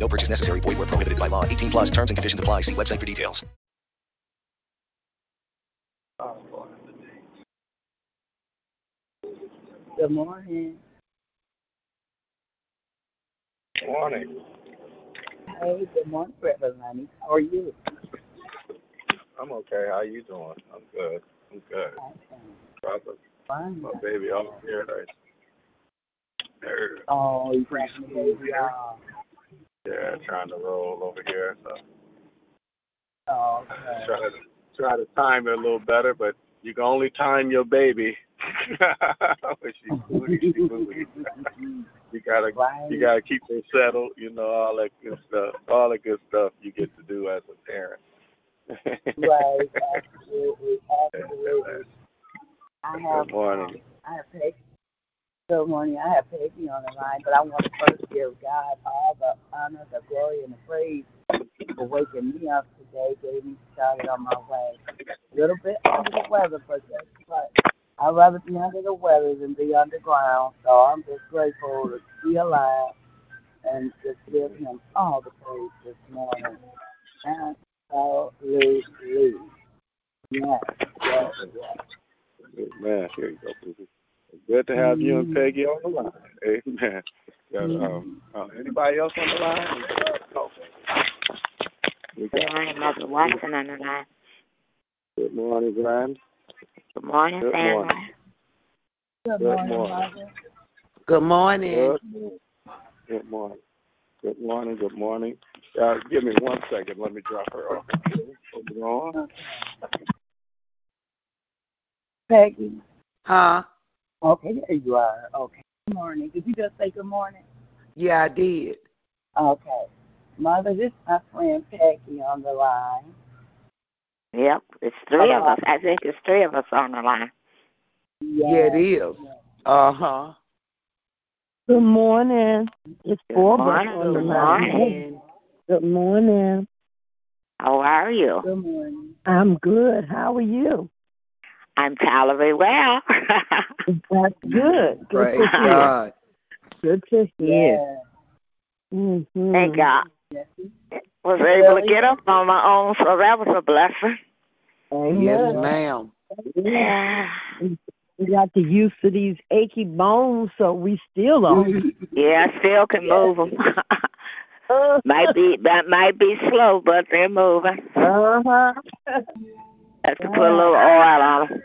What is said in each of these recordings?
No purchase necessary. Void where prohibited by law. 18 plus terms and conditions apply. See website for details. Good morning. Morning. Hey, good morning, Reverend Lenny. How are you? I'm okay. How you doing? I'm good. I'm good. Got Fine. my baby over here. They, they're Oh, you got me, baby. Yeah, trying to roll over here. So oh, okay. try to try to time it a little better, but you can only time your baby. when booty, booty. You gotta Right. you gotta keep her settled. You know all that good stuff. All the good stuff you get to do as a parent. Right, absolutely, absolutely. I have, Good morning. um, I have Peggy. Good morning. I have Peggy on the line, but I want to first give God all the honor, the glory, and the praise for waking me up today, getting me started on my way. A little bit under the weather, but guess what? I'd rather be under the weather than be underground. So I'm just grateful to be alive and just give Him all the praise this morning. Absolutely. Yes, yes, yes. Amen. Here you go. It's good to have you and Peggy on the line. Amen. Got, um, uh, anybody else on the line? Oh. We Good got, morning, Mother Watson on the line. good morning, Grand. Good morning, Good family. morning. Good Good morning, morning. Good morning. Good morning. Good morning. Good morning. Good morning. Uh, give me one second. Let me drop her off. Hold on. Peggy. Huh? Okay, there you are. Okay. Good morning. Did you just say good morning? Yeah, I did. Okay. Mother, this is my friend Peggy on the line. Yep, it's three of us. I think it's three of us on the line. Yeah, it is. Uh huh. Good morning. It's Good four of us morning. on the Good line. morning. Good morning. How are you? Good morning. I'm good. How are you? I'm tolerably well. That's good. Good Praise to hear. God. Good to hear. Yeah. Mm-hmm. Thank God. Yes. Was able to get up on my own, so that was a blessing. Amen. Yes, ma'am. Yeah. We got the use of these achy bones, so we still on. Yeah, I still can move them. might be that might be slow, but they're moving. Uh huh. Have to put a little oil on them.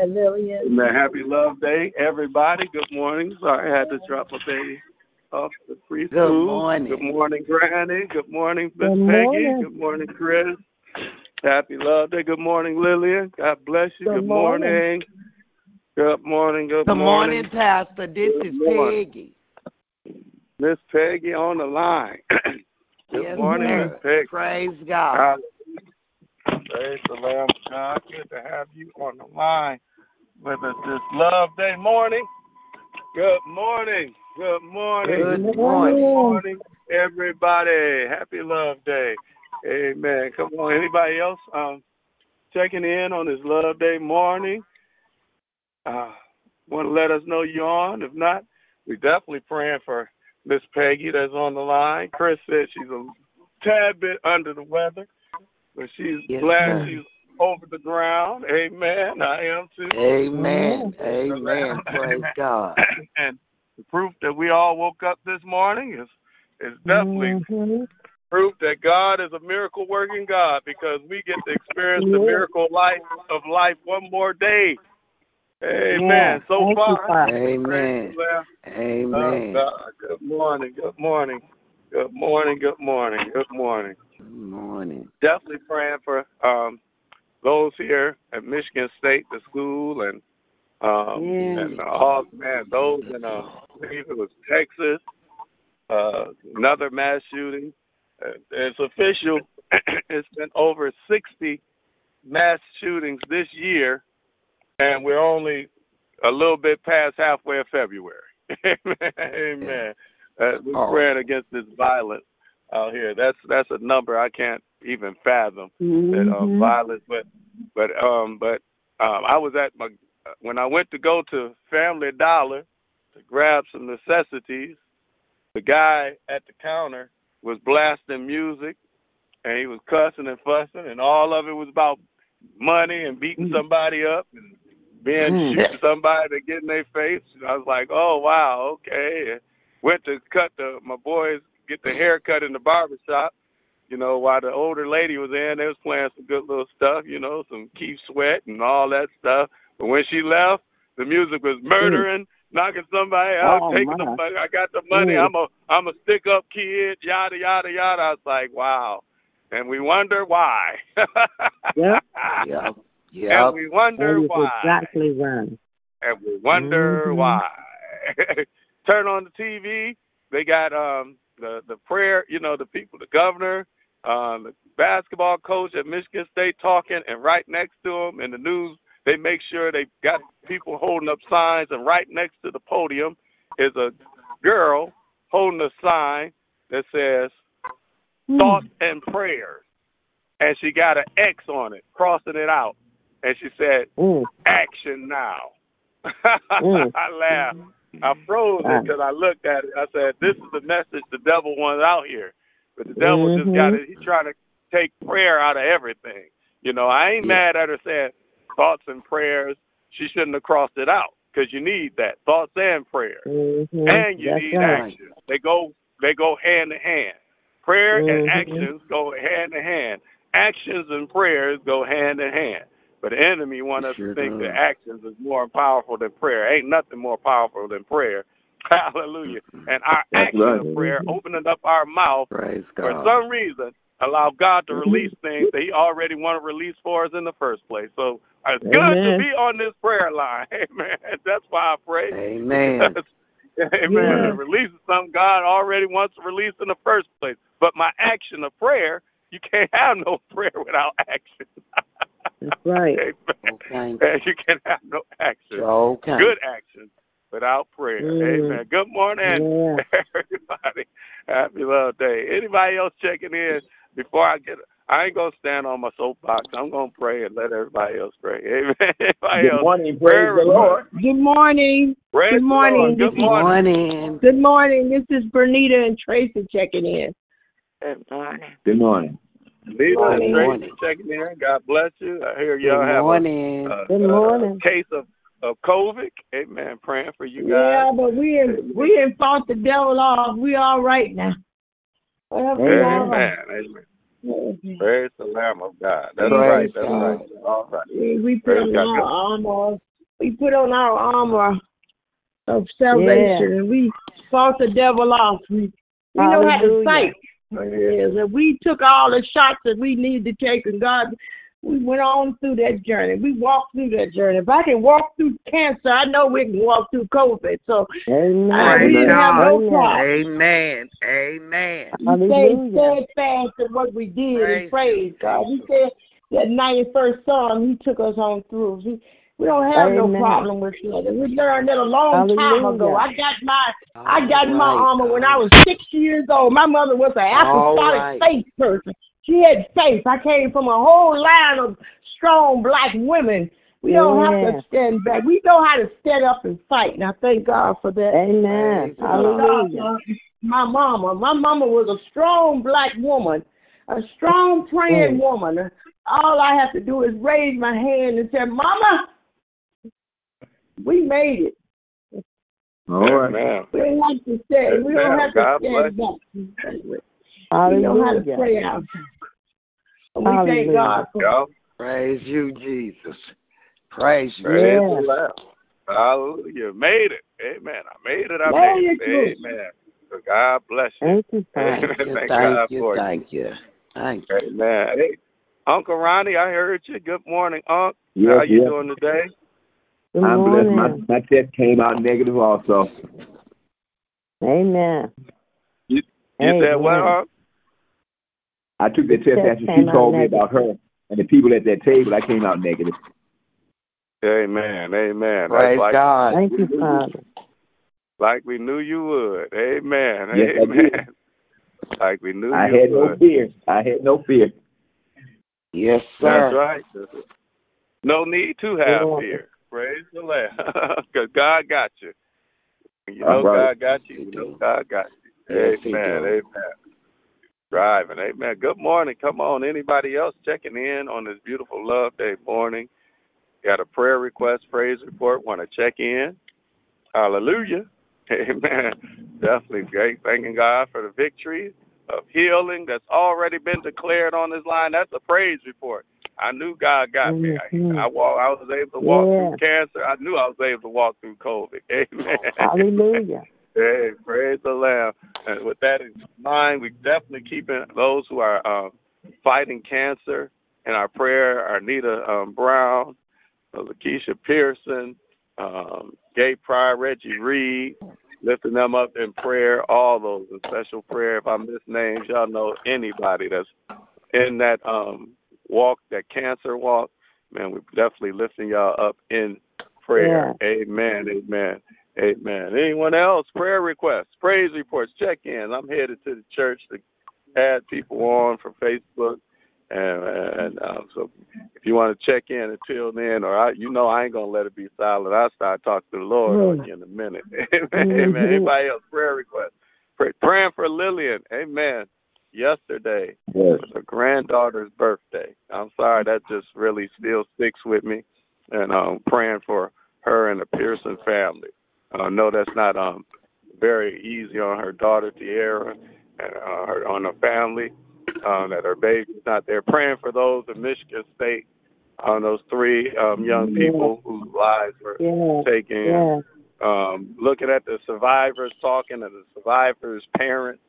And Lillian. Amen. Happy Love Day, everybody. Good morning. Sorry, I had to drop a baby off the preschool. Good morning. Good morning, Granny. Good morning, Miss Peggy. morning. Good morning, Chris. Happy Love Day. Good morning, Lillian. God bless you. Good Good morning. Good morning. Good, Good morning, Pastor. This Good is morning. Peggy. Miss Peggy on the line. Good Yes, morning, sir. Miss Peggy. Praise God. Hallelujah. Praise the Lamb of God. Good to have you on the line with us this Love Day morning. Good morning. Good morning. Good Good morning. morning, everybody. Happy Love Day. Amen. Come on. Anybody else um, checking in on this Love Day morning? Uh, want to let us know you're on. If not, we definitely praying for Miss Peggy that's on the line. Chris said she's a tad bit under the weather, but she's Yes, glad sir. she's over the ground. Amen. I am too. Amen. Amen. Praise God. and the proof that we all woke up this morning is is definitely Mhm. proof that God is a miracle working God because we get to experience the miracle life of life one more day. Amen. Yeah. So Thank you, far, Father. Amen. praise the Lamb. Amen. Oh, Good morning. Good morning. Good morning. Good morning. Good morning. Good morning. Definitely praying for um, those here at Michigan State, the school, and um, Yeah. and uh, all man, those in uh, I believe it was Texas, uh, another mass shooting. Uh, it's official. it's been over 60 mass shootings this year, and we're only a little bit past halfway of February. Amen. Uh, we're Oh. praying against this violence out here. That's that's a number I can't even fathom. That um, Mhm. violence, but but um but um I was at my when I went to go to Family Dollar to grab some necessities. The guy at the counter was blasting music, and he was cussing and fussing, and all of it was about money and beating somebody up and being Mm. shooting somebody to get in their face. I was like, oh wow, okay. And went to cut the my boys get the haircut in the barber shop. You know, while the older lady was in, they was playing some good little stuff. You know, some Keith Sweat and all that stuff. But when she left, the music was murdering, knocking somebody out, Oh, taking the money. I got the money. Mm. I'm a I'm a stick up kid. Yada yada yada. I was like, wow. And we wonder why. Yep. Yep. And we wonder That why. exactly right. And we wonder Mhm. why. Turn on the TV. They got um the the prayer. You know the people, the governor, um, the basketball coach at Michigan State talking, and right next to him in the news, they make sure they got people holding up signs, and right next to the podium is a girl holding a sign that says Hmm. thoughts and prayers. And she got an X on it, crossing it out. And she said, Mm. action now. Mm. I laughed. I froze it because I looked at it. I said, this is the message the devil wants out here. But the devil just got Mhm. it. He's trying to take prayer out of everything. You know, I ain't mad at her saying thoughts and prayers. She shouldn't have crossed it out because you need that thoughts and prayers Mhm. and you That's need right. action. They go they go hand in hand. Prayer and Mhm. actions go hand in hand. Actions and prayers go hand in hand. But the enemy want us Sure to think does. that actions is more powerful than prayer. Ain't nothing more powerful than prayer. Hallelujah. And our That's action right. of prayer, opening up our mouth Praise for God. some reason, allow God to Mhm. release things that He already want to release for us in the first place. So it's good to be on this prayer line. Amen. That's why I pray. Amen. Amen. Yeah. It releases something God already wants to release in the first place. But my action of prayer, you can't have no prayer without action. That's right. Amen. Okay. And you can have no action. Okay. Good action without prayer. Mm. Amen. Good morning, Yeah. everybody. Happy love day. Anybody else checking in before I get I ain't gonna stand on my soapbox. I'm gonna pray and let everybody else pray. Amen. Everybody else. morning, prayer praise the Lord. Good morning. Praise Good morning. Lord. Good This is- morning. Morning. Good morning. This is Bernita and Tracy checking in. Good morning. Good morning. Lita Good and Tracy morning. checking in. God bless you. I hear y'all uh, Good have morning. a, a, Good morning. a morning. case of, of COVID. Amen. Praying for you guys. Yeah, guys. but we in, we in fought the devil off. We all right now. Well, we all Amen. right. Amen. Praise the Lamb of God. That's Praise right. That's God. right. All right. We, we put Praise on God. our armor. We put on our armor of salvation, and we fought the devil off. We, we know how to Hallelujah. fight. Yes, and we took all the shots that we needed to take, and God, we went on through that journey. We walked through that journey. If I can walk through cancer, I know we can walk through COVID. So Amen. uh, we didn't have no God. Amen. Amen. We stayed Hallelujah. steadfast in what we did Praise and praise God. We said that 91st Psalm, He took us on through. We, we don't have no problem with. And we learned that a long time ago. I got my I got All my right. armor when I was six years old. My mother was an All apostolic right. faith person. She had faith. I came from a whole line of strong black women. We don't have to stand back. We know how to stand up and fight, and I thank God for that. Amen. Hallelujah. My mama, my mama was a strong black woman, a strong praying Mm. woman. All I have to do is raise my hand and say, "Mama, we made it." All right. Amen. We don't have to stand. We don't Amen. have to God stand bless back. We know how to Hallelujah. pray out. And we thank God for Praise you, Jesus. Praise you. Praise Yeah. the Hallelujah. Made it. Amen. I made it. I Made made it Amen. So God bless you. Thank you, Amen. Thank you. Thank God Thank you. for. Thank you. Thank you. Amen. Hey, Uncle Ronnie, I heard you. Good morning, Unc. Yes, How you yes. doing today? Good I'm blessed. My, my test came out negative also. Amen. You said what? Amen. Huh? I took the test Test after she told me negative. about her and the people at that table. I came out negative. Amen. Amen. Praise like, God. Thank you, Father. like we knew you would. Amen. Yes, I Amen. Like we knew I you had no fear. I had no fear. Yes, sir. That's right. No need to have Yeah. fear. Praise the Lamb. Because God got you. You know right. God got you. You know God got you. Yes, amen. Amen. Driving. Amen. Good morning. Come on. Anybody else checking in on this beautiful love day morning? Got a prayer request, praise report, want to check in? Hallelujah. Amen. Definitely great. Thanking God for the victory of healing that's already been declared on this line. That's a praise report. I knew God got me. Mhm. I, I, walk, I was able to walk Yeah. through cancer. I knew I was able to walk through COVID. Amen. Hallelujah. Hey, praise the Lamb. And with that in mind, we definitely keeping those who are um, fighting cancer in our prayer. Arnita um, Brown, uh, Lakeisha Pearson, um, Gay Pryor, Reggie Reed, lifting them up in prayer. All those in special prayer. If I miss names, y'all know anybody that's in that um, walk, that cancer walk. Man, we're definitely lifting y'all up in prayer. Amen. Amen. Amen. Anyone else? Prayer requests, praise reports, check in. I'm headed to the church to add people on from Facebook. And, and um, so if you want to check in until then, or I, you know I ain't going to let it be silent. I'll start talking to the Lord Mm. in a minute. Amen. Amen. Mhm. Anybody else? Prayer requests. Pray, praying for Lillian. Amen. Yesterday, Yes. was her granddaughter's birthday. I'm sorry, that just really still sticks with me. And I'm um praying for her and the Pearson family. I know that's not um very easy on her daughter Tiara and uh, her on her family. Um, that her baby's not there. Praying for those in Michigan State, on those three um young people whose lives were Yeah. taken Yeah. um, looking at the survivors, talking to the survivors' parents,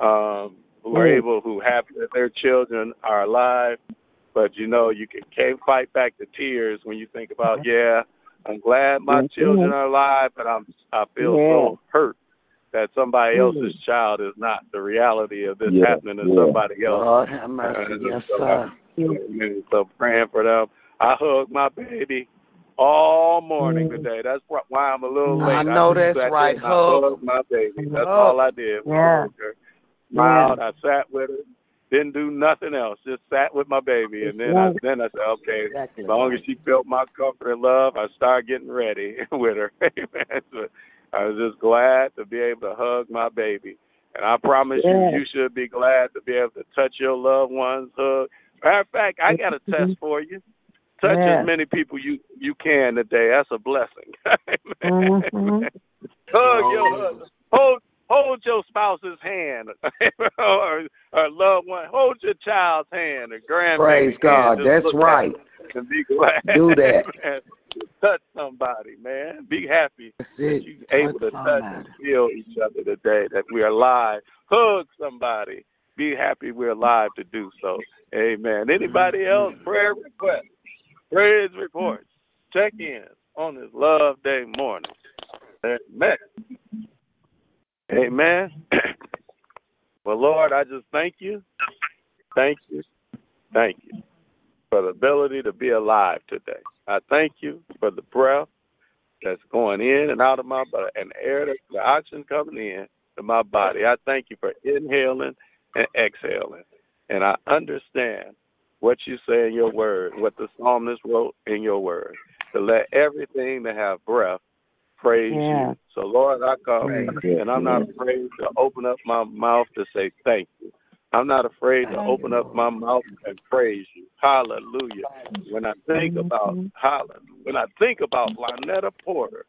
um, who are Mm. able, who happy that their children are alive. But you know, you can, can't fight back the tears when you think about, yeah, I'm glad my children are alive, but I'm I feel so hurt that somebody Mm. else's child is not. The reality of this Yeah, happening to yeah. somebody else. Lord have mercy. Uh, Yes, so sir. Amen. So praying for them. I hugged my baby all morning Mm. today. That's why I'm a little late. I know just that's sat right. there and I Hug. hugged my baby. That's Hug. all I did. was Yeah. Hug her. Smiled. I sat with her. Didn't do nothing else. Just sat with my baby, and then I then I said, okay, Exactly. as long as she felt my comfort and love, I started getting ready with her. So I was just glad to be able to hug my baby. And I promise Yeah. you, you should be glad to be able to touch your loved ones, hug. Matter of fact, I got a test for you. Touch Yeah. as many people you you can today. That's a blessing. Mhm. Hug your husband. Hold hold your spouse's hand or, or loved one. Hold your child's hand or grandbaby's Praise God. That's right. And be glad. Do that. Man. Touch somebody, man. Be happy that you're able to Touch and feel each other today, that we're alive. Hug somebody. Be happy we're alive to do so. Amen. Anybody mm-hmm. else? Prayer requests, praise reports, check in on this love day morning. Amen. Amen. well, Lord, I just thank you. Thank you. Thank you for the ability to be alive today. I thank you for the breath that's going in and out of my body and air the oxygen coming in to my body. I thank you for inhaling and exhaling. And I understand what you say in your word, what the psalmist wrote in your word, to let everything that have breath praise Yeah. you. So Lord, I come Praise and I'm not afraid to open up my mouth to say thank you. I'm not afraid to open up my mouth and praise you. Hallelujah. When I think about hallelujah, when I think about Lynetta Porter,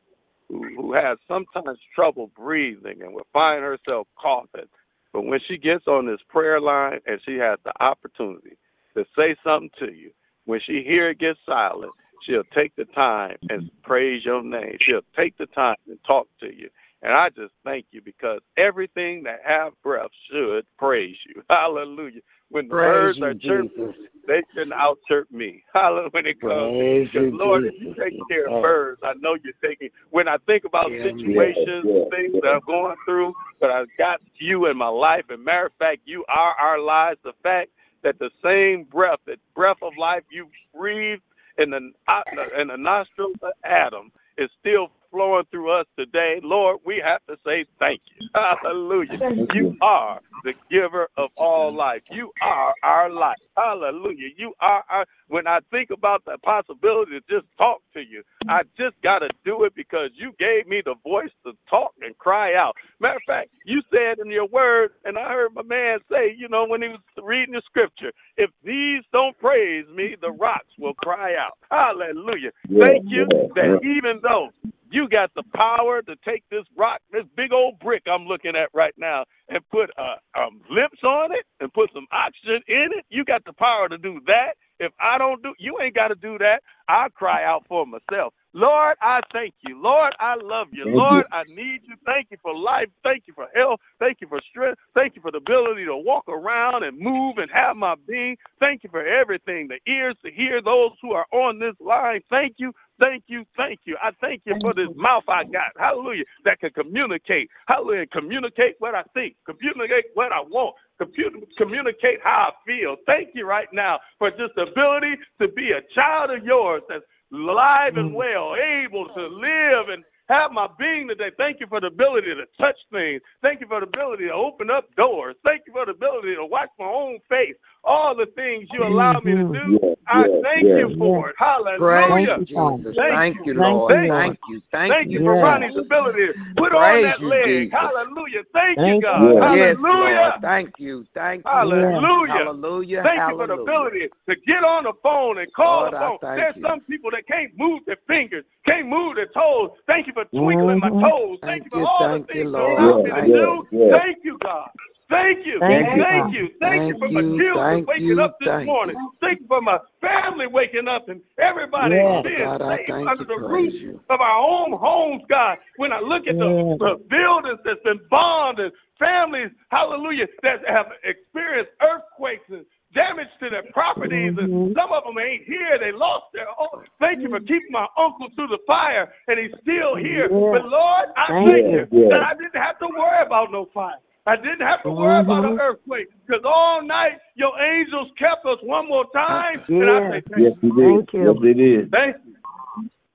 who, who has sometimes trouble breathing and will find herself coughing, but when she gets on this prayer line and she has the opportunity to say something to you, when she hear it get silent, she'll take the time and mm-hmm. praise your name. She'll take the time and talk to you. And I just thank you because everything that have breath should praise you. Hallelujah. When the Praise birds are chirping, they shouldn't out chirp me. Hallelujah. When it comes, Praise because Lord, if you take care of Oh. birds, I know you're taking. When I think about Yeah, situations, yeah, things yeah. that I'm going through, but I've got you in my life. And matter of fact, you are our lives. The fact that the same breath, that breath of life you breathed in the uh, in the nostrils of Adam, is still flowing through us today. Lord, we have to say thank you. Hallelujah. Thank You you. are the giver of all life. You are our life. Hallelujah. You are our. When I think about the possibility to just talk to you, I just got to do it because you gave me the voice to talk and cry out. Matter of fact, you said in your word, and I heard my man say, you know, when he was reading the scripture, if these don't praise me, the rocks will cry out. Hallelujah. Yeah, Thank you yeah, that yeah. even though you got the power to take this rock, this big old brick I'm looking at right now, and put uh, um, lips on it and put some oxygen in it. You got the power to do that. If I don't do, you ain't got to do that. I cry out for myself. Lord, I thank you. Lord, I love you. Thank Lord, you. I need you. Thank you for life. Thank you for health. Thank you for strength. Thank you for the ability to walk around and move and have my being. Thank you for everything. The ears to hear those who are on this line. Thank you. Thank you, thank you. I thank you for this mouth I got. Hallelujah. That can communicate. Hallelujah. Communicate what I think. Communicate what I want. Compu- communicate how I feel. Thank you right now for this ability to be a child of yours that's alive and mm. well, able to live and have my being today. Thank you for the ability to touch things. Thank you for the ability to open up doors. Thank you for the ability to watch my own face. All the things you allow me to do, Yeah, I thank yeah. you for it. Praise Hallelujah. you, Jesus. Thank Thank you. you, Thank Lord. you, Lord. Thank you. Thank Thank you you. for Ronnie's ability to put on that leg. Jesus. Hallelujah. Thank you, God. you. Hallelujah. Lord. Thank you. Thank you. Hallelujah. Hallelujah. Thank you for the ability to get on the phone and call Lord, the phone. There's you. some people that can't move their fingers, can't move their toes. Thank you for twinkling my Mhm. toes. Thank, Thank you for all thank the you, things Lord. you allow me to yeah, do. yeah. Thank you, God. Thank you. Thank you. Thank you. Thank you for my children thank waking up this thank morning. Thank you for my family waking up and everybody Yes. being God, I under the roof of our own homes, God. When I look at the, the buildings that's been bombed and families, hallelujah, that have experienced earthquakes and damage to their properties, and Mhm. some of them ain't here. They lost their own. Thank you for keeping my uncle through the fire, and he's still here. But Lord, I Thank thank you. you that I didn't have to worry about no fire. I didn't have to worry about an Mhm. earthquake because all night your angels kept us one more time, and I say thank Yes, you. Thank you. Yes, it is. thank you,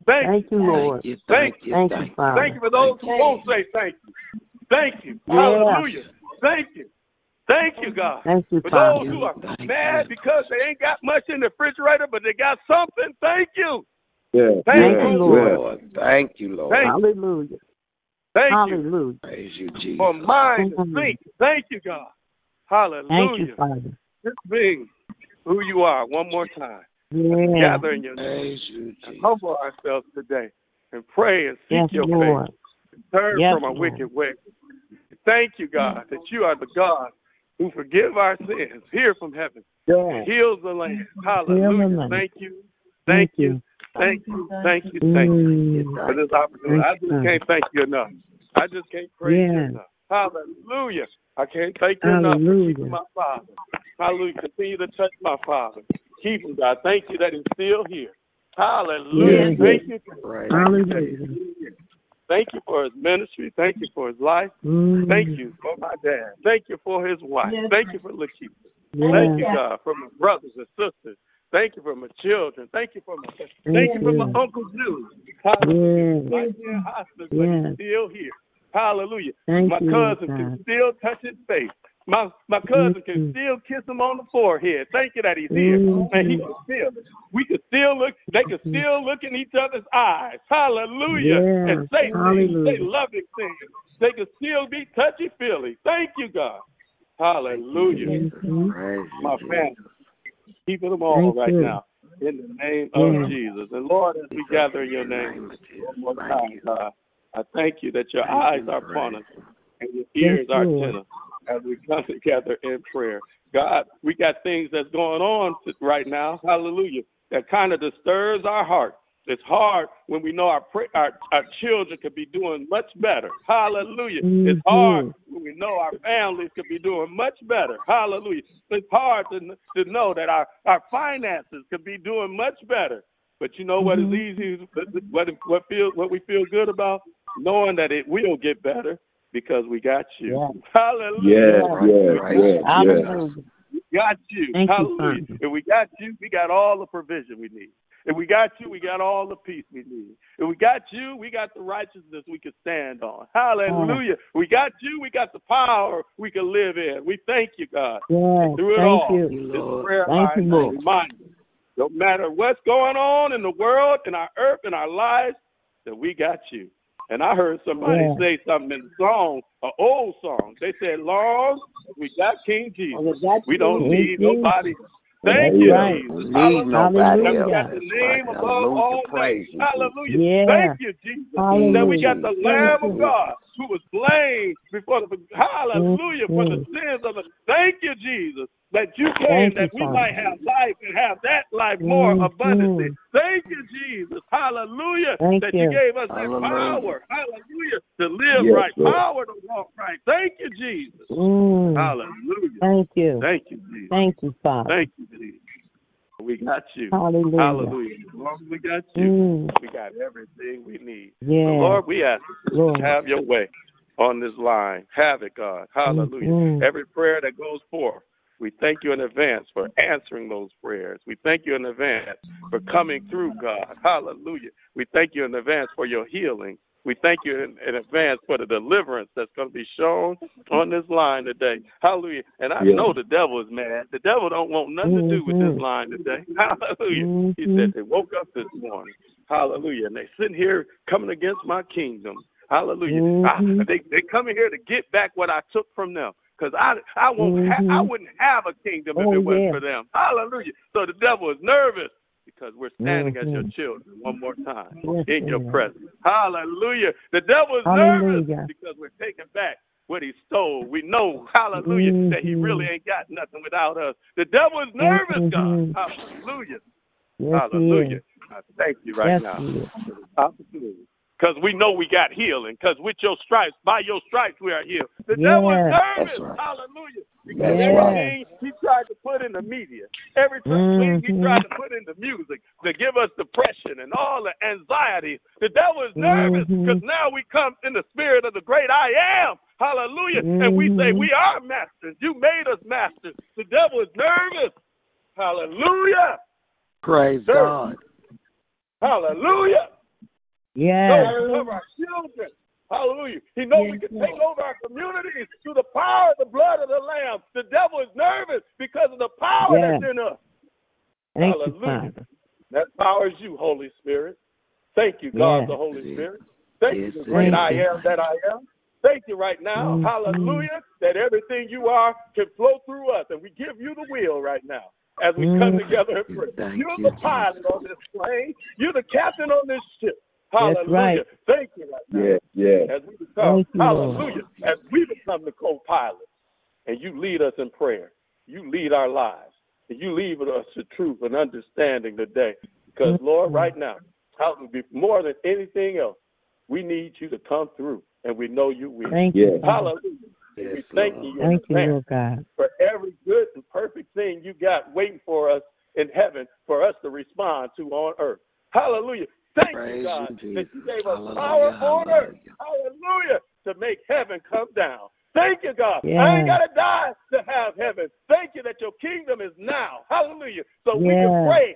thank, Thank you, Lord. Thank you, Thank thank you, Thank you, thank you. Father. Thank you for those who won't say thank you. Thank you. Yes. Hallelujah. Thank you. Thank you, God. Thank you, For Father. those who are Thank mad you. because they ain't got much in the refrigerator, but they got something, thank you. Yeah, Thank yeah, you, Thank you, Lord. Lord. Thank you, Lord. Thank you. Hallelujah. Thank you Hallelujah. Praise you, Jesus. for mind to think. Thank you, God. Hallelujah. Thank you, Hallelujah. Father. Just being who you are one more time. Yeah. Gather in your name Praise you, and Jesus. humble ourselves today and pray and seek Yes, your Lord. face. Turn Yes, from our Lord. wicked ways. Thank you, God, that you are the God who forgive our sins, hear from heaven, Yes. heals the land. Heal the Hallelujah. land. Thank you. Thank you. Thank you. Thank you. Thank you Mm. for this opportunity. I just can't thank you enough. I just can't praise you enough. Hallelujah. I can't thank you enough for Hallelujah. keeping my father. Hallelujah. Continue to touch my father. Keep him, God. Thank you that he's still here. Hallelujah. Yes. Thank you. Praise you, that Hallelujah. Thank you for his ministry. Thank you for his life. Mm. Thank you for my dad. Thank you for his wife. Thank you for Lakeisha. Yes. Thank you, God, for my brothers and sisters. Thank you for my children. Thank you for my thank you for my you. uncle's news. Hallelujah. Yes. Right there in hospice, but he's still here. Hallelujah. Thank my you, cousin God. can still touch his face. My my cousin Thank can you. still kiss him on the forehead. Thank you that he's here. Mhm. And he can still we can still look they can still look in each other's eyes. Hallelujah. Yes. And say things, Hallelujah. say loving things. They can still be touchy feely. Thank you, God. Hallelujah. Praise you, My family. Keeping them all Thank right you. now. In the name of Jesus. And Lord, as we gather in your name one more time, God, I thank you that your eyes are upon us and your ears Yes, are Lord. attentive as we come together in prayer. God, we got things that's going on right now, hallelujah, that kind of disturbs our heart. It's hard when we know our our, our children could be doing much better. Hallelujah. Mm-hmm. It's hard when we know our families could be doing much better. Hallelujah. It's hard to to know that our our finances could be doing much better. But you know what mm-hmm. is easy? What what feel what we feel good about knowing that it will get better because we got you. Yeah. Hallelujah. Yeah, yeah, yeah, Hallelujah. We got you. Thank Hallelujah. You, if we got you, we got all the provision we need. If we got you, we got all the peace we need. If we got you, we got the righteousness we can stand on. Hallelujah. Oh. We got you, we got the power we can live in. We thank you, God. Yeah, Through it thank all. You. This prayer thank I, you, remind you, no matter what's going on in the world, in our earth, in our lives, that we got you. And I heard somebody yeah. say something in the song, an old song. They said, Long we got King Jesus. Oh, we don't need nobody. Thank you, right. Jesus. Nobody That else. got the name above all Hallelujah. Hallelujah. Yeah. Thank you, Jesus. Hallelujah. That we got the Lamb of. God who was slain before the hallelujah for the sins of the thank you, Jesus. That you Thank came you, that we Father. might have life and have that life more abundantly. Thank you, Jesus. Hallelujah. Thank that you. you gave us that power. Hallelujah. To live Yes, right. Lord. Power to walk right. Thank you, Jesus. Mm. Hallelujah. Thank you. Thank you, Jesus. Thank you, Father. Thank you, Jesus. We got you. Hallelujah. Hallelujah. As long as we got you, Mm. we got everything we need. Yeah. So Lord, we ask you Lord. to have your way on this line. Have it, God. Hallelujah. Mhm. Every prayer that goes forth, we thank you in advance for answering those prayers. We thank you in advance for coming through, God. Hallelujah. We thank you in advance for your healing. We thank you in, in advance for the deliverance that's going to be shown on this line today. Hallelujah. And I Yeah. know the devil is mad. The devil don't want nothing to do with this Mhm. line today. Hallelujah. He Mhm. said they woke up this morning. Hallelujah. And they sitting here coming against my kingdom. Hallelujah. I, Mhm. they they coming here to get back what I took from them. Because I I won't ha- I Mhm. wouldn't have a kingdom if Oh, it wasn't yeah. for them. Hallelujah. So the devil is nervous because we're standing as your Mhm. children one more time Yes, in your presence. Hallelujah. The devil is nervous because we're taking back what he stole. We know, hallelujah, that he really ain't got nothing without us. The devil is nervous, Mhm. God. Hallelujah. Yes, Hallelujah. I thank you right Yes, now he is. for this opportunity. Because we know we got healing. Because with your stripes, by your stripes, we are healed. The devil is nervous. Right. Hallelujah. Because Yeah. everything he tried to put in the media, everything he Mhm. tried to put in the music to give us depression and all the anxiety, the devil is nervous because now we come in the spirit of the great I am. Hallelujah. And we say, Mhm. We are masters. You made us masters. The devil is nervous. Hallelujah. Praise Sir. God. Hallelujah. Yeah. knows we cover our children. Hallelujah. He knows we can take over our communities through the power of the blood of the Lamb. The devil is nervous because of the power Yeah. that's in us. Thank you, Hallelujah. Father. That power is you, Holy Spirit. Thank you, God, Yeah. the Holy Spirit. Thank Yes, you, the great is. I am that I am. Thank you right now. Mhm. Hallelujah. That everything you are can flow through us. And we give you the will right now as we come Mhm. together and pray. You're the pilot on this plane. You're the captain on this ship. Hallelujah. right. Thank you right now Yeah, yeah. as we become, Thank you, Lord. hallelujah, as we become the co-pilots, and you lead us in prayer. You lead our lives. And you lead us to truth and understanding today. Because, Lord, Mhm. right now, hallelujah, more than anything else, we need you to come through, and we know you will. Thank Yeah. you. Father. Hallelujah. we thank Lord. you Thank you, Lord God. for every good and perfect thing you got waiting for us in heaven for us to respond to on earth. Hallelujah. Thank Praise you, God, you, that you gave us Hallelujah, power on earth. hallelujah. Hallelujah. To make heaven come down. Thank you, God. I ain't got to die to have heaven. Thank you that your kingdom is now. Hallelujah. So we can pray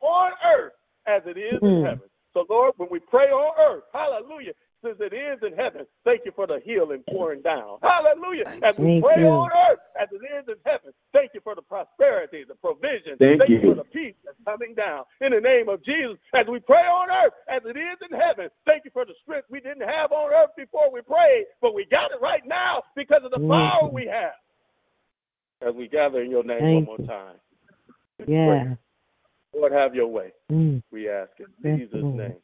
on earth as it is in Mm. heaven. So, Lord, when we pray on earth, hallelujah, since it is in heaven, thank you for the healing pouring down. Hallelujah. As we Thank pray you. on earth, as it is in heaven, thank you for the prosperity, the provision. Thank you you. for the peace that's coming down. In the name of Jesus, as we pray on earth, as it is in heaven, thank you for the strength we didn't have on earth before we prayed, but we got it right now because of the Mhm. power we have. As we gather in your name Thank one more time. Yeah. Lord, have your way. Mm. We ask in Jesus' name.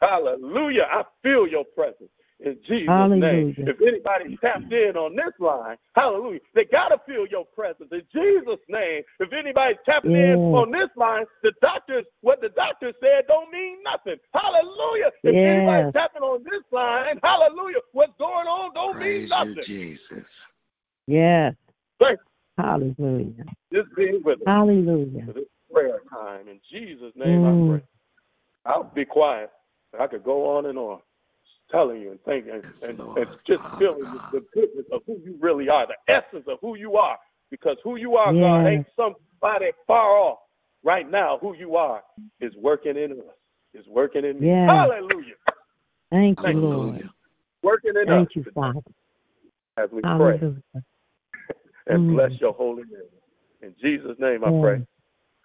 Hallelujah. I feel your presence. in Jesus' Hallelujah. name. If anybody tapped in on this line, hallelujah, they got to feel your presence in Jesus' name. If anybody's tapping in on this line, the doctors, what the doctor said don't mean nothing. Hallelujah. If Yes. anybody's tapping on this line, hallelujah, what's going on don't mean Praise nothing. you, Jesus. Yes. Thank Hallelujah. you. Just being with us Hallelujah. for this prayer time. In Jesus' name I Mm. pray. I'll be quiet. I could go on and on, telling you and thinking and, and, and just Father feeling God. the goodness of who you really are, the essence of who you are. Because who you are, God, ain't somebody far off. Right now, who you are is working in us, is working in me. Yes. Hallelujah. Thank you, Thank you, Lord. Hallelujah. Working in Thank us you, Father. as we pray and Mm. bless your holy name. In Jesus' name I Yes. pray.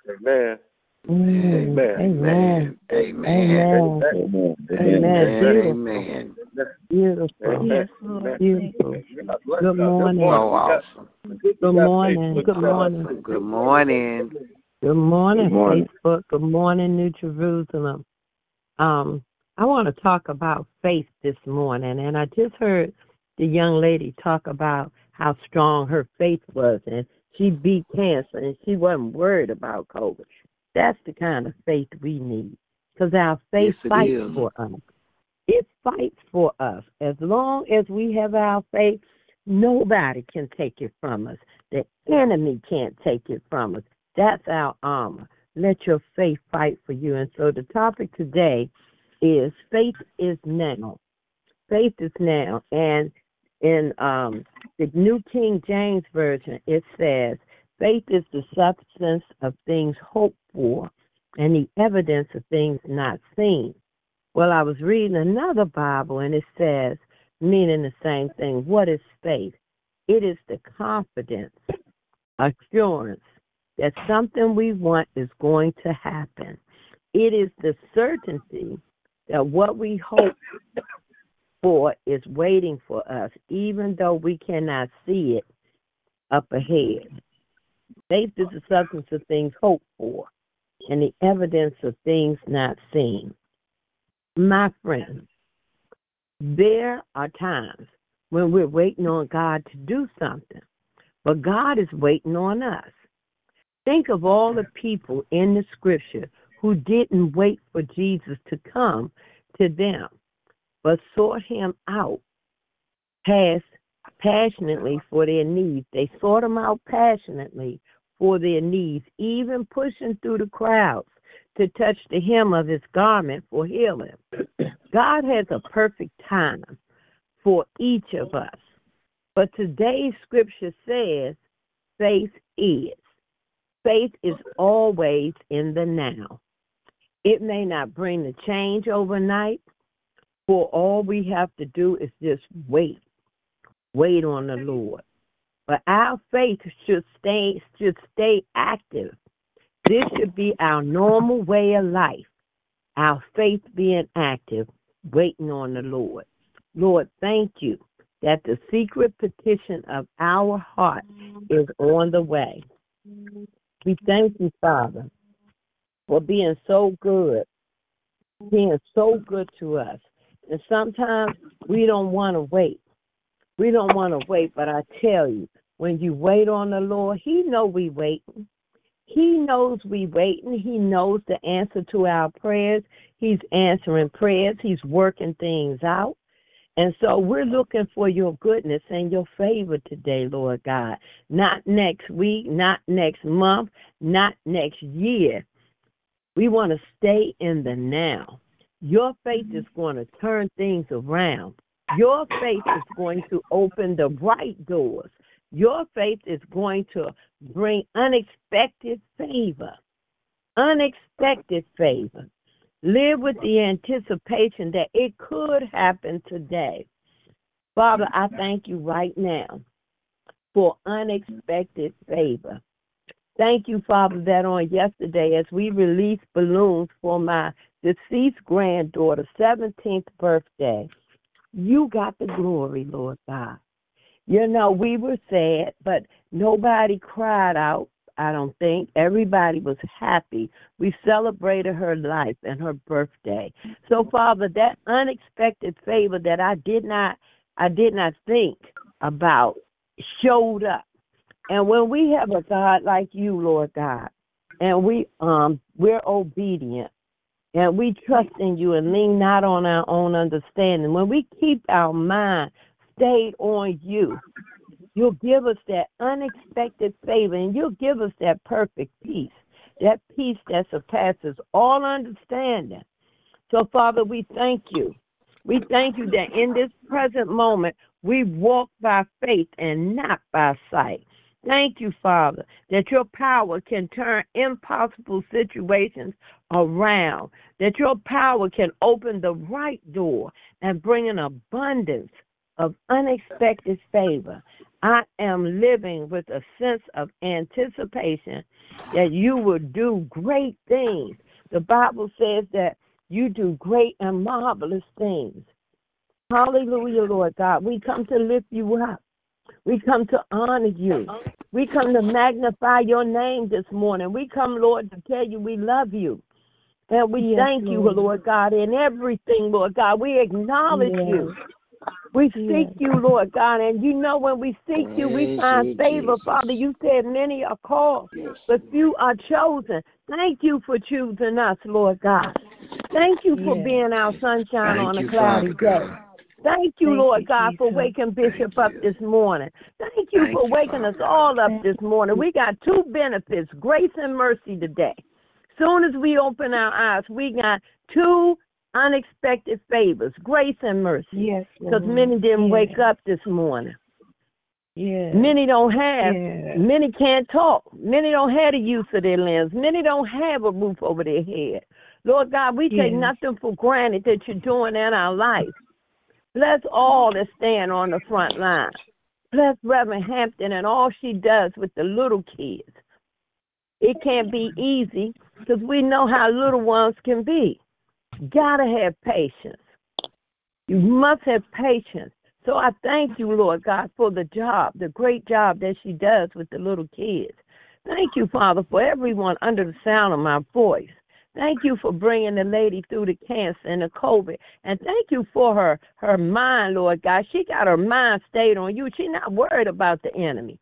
Amen. Mm. Amen. Amen. Amen. Amen. Amen. Amen. Beautiful. Beautiful. Amen. Lord. Beautiful. God bless Good morning. Good morning. We got- awesome. Good morning. Good morning. Good morning. Good morning, Good morning. Facebook. Good morning, New Jerusalem. Um, I want to talk about faith this morning, and I just heard the young lady talk about how strong her faith was, and she beat cancer, and she wasn't worried about COVID. That's the kind of faith we need, because our faith Yes, fights is. for us. It fights for us. As long as we have our faith, nobody can take it from us. The enemy can't take it from us. That's our armor. Let your faith fight for you. And so the topic today is faith is now. Faith is now. And in um, the New King James Version, it says, faith is the substance of things hoped for and the evidence of things not seen. Well, I was reading another Bible and it says, meaning the same thing. What is faith? It is the confidence, assurance that something we want is going to happen. It is the certainty that what we hope for is waiting for us, even though we cannot see it up ahead. Faith is the substance of things hoped for and the evidence of things not seen. My friends, there are times when we're waiting on God to do something, but God is waiting on us. Think of all the people in the scripture who didn't wait for Jesus to come to them, but sought him out past, passionately for their needs. They sought him out passionately for their needs, even pushing through the crowds to touch the hem of his garment for healing. God has a perfect time for each of us. But today's scripture says faith is. Faith is always in the now. It may not bring the change overnight, for all we have to do is just wait. Wait on the Lord. But our faith should stay should stay active. This should be our normal way of life. Our faith being active, waiting on the Lord. Lord, thank you that the secret petition of our heart is on the way. We thank you, Father, for being so good, being so good to us. And sometimes we don't want to wait. We don't want to wait, but I tell you, when you wait on the Lord, He know we waiting. He knows we waiting. He knows the answer to our prayers. He's answering prayers. He's working things out. And so we're looking for your goodness and your favor today, Lord God. Not next week, not next month, not next year. We want to stay in the now. Your faith is mm-hmm. going to turn things around. Your faith is going to open the right doors. Your faith is going to bring unexpected favor. Unexpected favor. Live with the anticipation that it could happen today. Father, I thank you right now for unexpected favor. Thank you, Father, that on yesterday, as we released balloons for my deceased granddaughter's 17th birthday, you got the glory, Lord God. You know, we were sad, but nobody cried out I don't think. Everybody was happy. We celebrated her life and her birthday. So, Father, that unexpected favor that I did not I did not think about showed up. And when we have a God like you, Lord God, and we um we're obedient and we trust in you and lean not on our own understanding. When we keep our mind stayed on you, you'll give us that unexpected favor and you'll give us that perfect peace, that peace that surpasses all understanding. So, Father, we thank you. We thank you that in this present moment, we walk by faith and not by sight. Thank you, Father, that your power can turn impossible situations around, that your power can open the right door and bring an abundance of unexpected favor. I am living with a sense of anticipation that you will do great things. The Bible says that you do great and marvelous things. Hallelujah, Lord God. We come to lift you up. We come to honor you. We come to magnify your name this morning. We come, Lord, to tell you we love you. And we yes, thank you, Lord God, in everything, Lord God. We acknowledge yes. you. We seek yes. you, Lord God, and you know when we seek you, we find favor, Father. You said many are called, but few are chosen. Thank you for choosing us, Lord God. Thank you for being our sunshine Thank on a cloudy day. Thank you, Thank Lord you, God, for waking Bishop up this morning. Thank you Thank for you, waking us all up this morning. We got two benefits grace and mercy today. Soon as we open our eyes, we got two unexpected favors grace and mercy. Yes, Because many didn't yes. wake up this morning. Yes. Many don't have, yes. many can't talk. Many don't have the use of their limbs. Many don't have a roof over their head. Lord God, we take Yes. nothing for granted that you're doing in our life. Bless all that stand on the front line. Bless Reverend Hampton and all she does with the little kids. It can't be easy because we know how little ones can be. Gotta have patience. You must have patience. So I thank you, Lord God, for the job, the great job that she does with the little kids. Thank you, Father, for everyone under the sound of my voice. Thank you for bringing the lady through the cancer and the COVID. And thank you for her her mind, Lord God. She got her mind stayed on you. She's not worried about the enemy.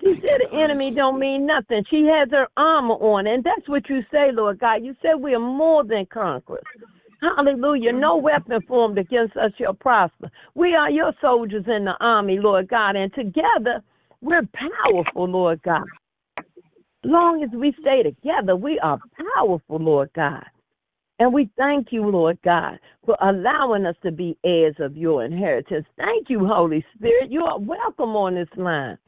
She said the enemy don't mean nothing. She has her armor on, and that's what you say, Lord God. You said we are more than conquerors. Hallelujah. No weapon formed against us shall prosper. We are your soldiers in the army, Lord God, and together we're powerful, Lord God. Long as we stay together, we are powerful, Lord God. And we thank you, Lord God, for allowing us to be heirs of your inheritance. Thank you, Holy Spirit. You are welcome on this line.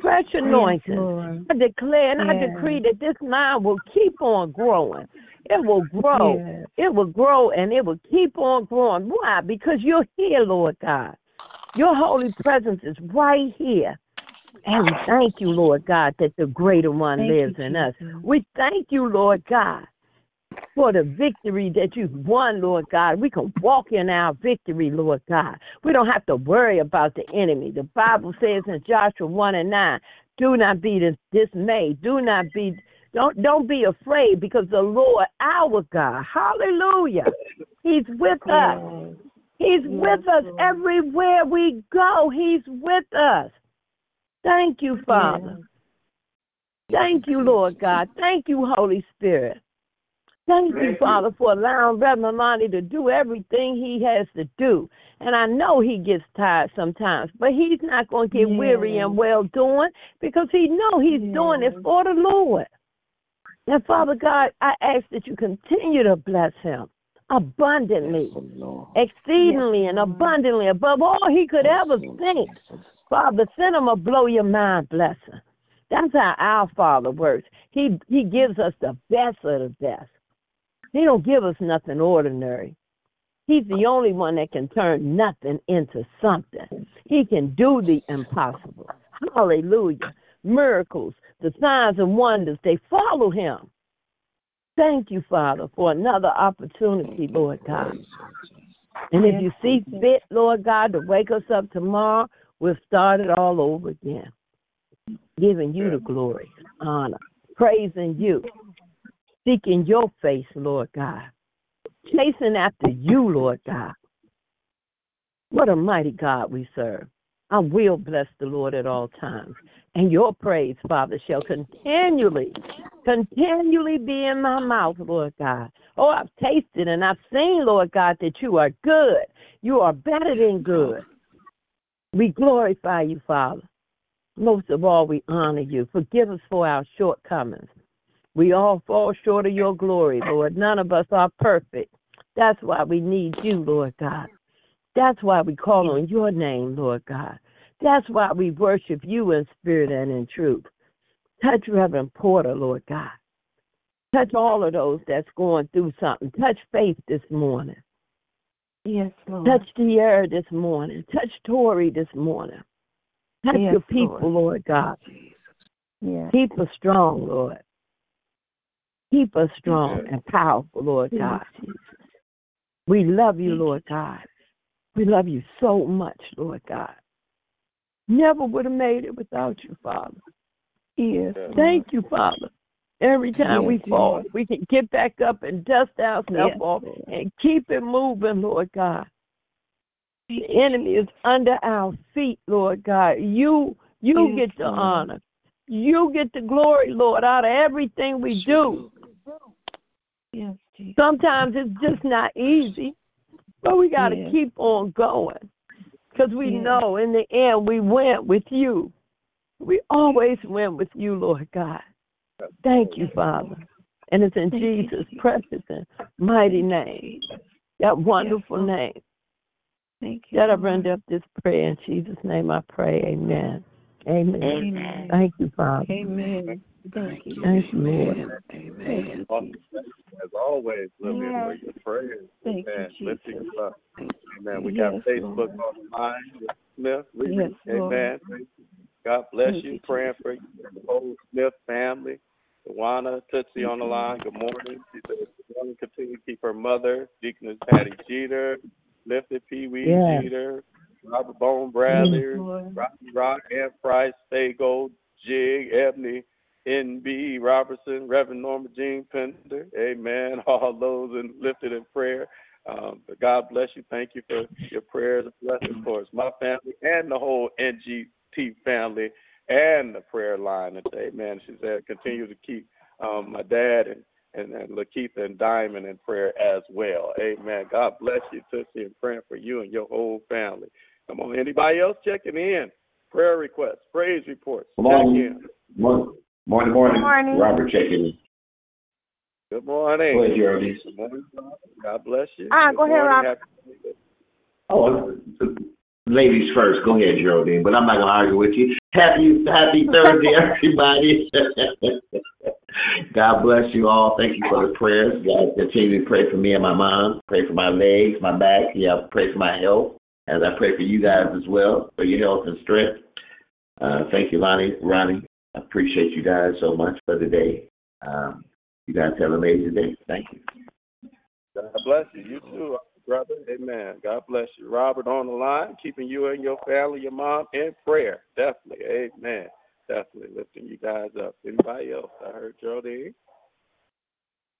Fresh anointing. I declare and I decree that this mind will keep on growing. It will grow. Yes. It will grow and it will keep on growing. Why? Because you're here, Lord God. Your holy presence is right here. And we thank you, Lord God, that the greater one Thank you, lives in us. We thank you, Lord God, for the victory that you've won, Lord God. We can walk in our victory, Lord God. We don't have to worry about the enemy. The Bible says in Joshua 1 and 9, do not be dismayed. Do not be don't don't be afraid because the Lord our God, hallelujah. He's with us. He's with us everywhere we go. He's with us. Thank you, Father. Thank you, Lord God. Thank you, Holy Spirit. Thank you, Father, for allowing Reverend Lonnie to do everything he has to do. And I know he gets tired sometimes, but he's not going to get weary and well doing because he know he's doing it for the Lord. And Father God, I ask that you continue to bless him abundantly, Yes, exceedingly, and abundantly above all he could ever think. Father, send him a blow your mind blessing. That's how our Father works. He he gives us the best of the best. He don't give us nothing ordinary. He's the only one that can turn nothing into something. He can do the impossible. Hallelujah. Miracles, the signs and wonders, they follow him. Thank you, Father, for another opportunity, Lord God. And if you see fit, Lord God, to wake us up tomorrow, we'll start it all over again. Giving you the glory, honor, praising you, seeking your face, Lord God, chasing after you, Lord God. What a mighty God we serve. I will bless the Lord at all times. And your praise, Father, shall continually, continually be in my mouth, Lord God. Oh, I've tasted and I've seen, Lord God, that you are good. You are better than good. We glorify you, Father. Most of all, we honor you. Forgive us for our shortcomings. We all fall short of your glory, Lord. None of us are perfect. That's why we need you, Lord God. That's why we call on your name, Lord God. That's why we worship you in spirit and in truth. Touch Reverend Porter, Lord God. Touch all of those that's going through something. Touch faith this morning. Yes, Lord. Touch Tierra this morning. Touch Tori this morning. Touch Yes, your people, Lord. Lord God. Yes. Keep us strong, Lord. Keep us strong and powerful, Lord God. We love you, Lord God. We love you so much, Lord God. Never would have made it without you, Father. Yes. Thank you, Father. Every time we fall, Lord. we can get back up and dust ourselves Yes, off and keep it moving, Lord God. The enemy is under our feet, Lord God. You you Yes, get the honor. You get the glory, Lord, out of everything we do. Yes, Jesus. Sometimes it's just not easy, but we got to Yes. keep on going because we Yes. know in the end we went with you. We always went with you, Lord God. Thank you, Father. And it's in Thank you, Jesus' precious and mighty name, that wonderful Lord. name, Thank you. that I render up this prayer. In Jesus' name I pray. Amen. Amen. Amen. Thank you, Father. Amen. Thank you. Thank you, Lord. Amen. As always, Lillian, for Yes. your prayers. Thank you, Amen. Lifting Jesus. you up. Amen. We Yes, got Facebook Lord. on the line. Smith, Reed. Yes, Lord. Amen. God bless Thank you. you, Praying for you, the whole Smith family. Tawana Tootsie on the line. Good morning. She says, "Good morning. Continue to keep her mother, Deaconess Patty Jeter, lifted Pee Wee Yes. Jeter, Robert Bone Bradley, Rocky Rock, Ann Price, Fago, Jig, Ebony, N.B. Robertson, Reverend Norma Jean Pender. Amen. All those and lifted in prayer. Um, but God bless you. Thank you for your prayers and blessings for us, my family and the whole NJT family and the prayer line. And amen. She said, continue to keep um, my dad and, and, and Lakeitha and Diamond in prayer as well. Amen. God bless you, Tootsie, and praying for you and your whole family. Come on, anybody else checking in? Prayer requests, praise reports. Good Check morning. in. Morning, morning, morning. Morning. Robert checking in. Good morning. Go ahead, Geraldine. Good morning. God bless you. Ah, Good go ahead, morning. Rob. Oh, ladies first. Go ahead, Geraldine. But I'm not gonna argue with you. Happy Happy Thursday, everybody. God bless you all. Thank you for the prayers. God continue to pray for me and my mom. Pray for my legs, my back. Yeah, pray for my health. As I pray for you guys as well for your health and strength. Uh, thank you, Lonnie, Ronnie. I appreciate you guys so much for the day. Um, you guys have an amazing day. Thank you. God bless you. You too, brother. Amen. God bless you. Robert on the line, keeping you and your family, your mom in prayer. Definitely. Amen. Definitely lifting you guys up. Anybody else? I heard Geraldine.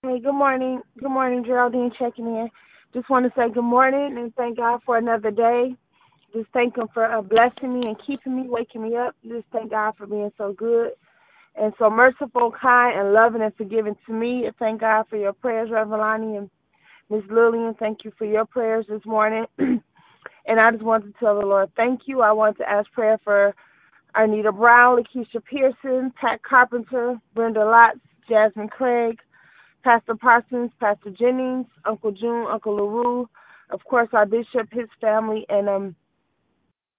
Hey, good morning. Good morning, Geraldine checking in. Just want to say good morning and thank God for another day. Just thank Him for uh, blessing me and keeping me, waking me up. Just thank God for being so good and so merciful, kind, and loving and forgiving to me. Thank God for your prayers, Reverend Lonnie and Miss Lillian. Thank you for your prayers this morning. and I just want to tell the Lord thank you. I want to ask prayer for Arnita Brown, Lakeisha Pearson, Pat Carpenter, Brenda Lotz, Jasmine Craig, Pastor Parsons, Pastor Jennings, Uncle June, Uncle LaRue, of course our bishop, his family, and um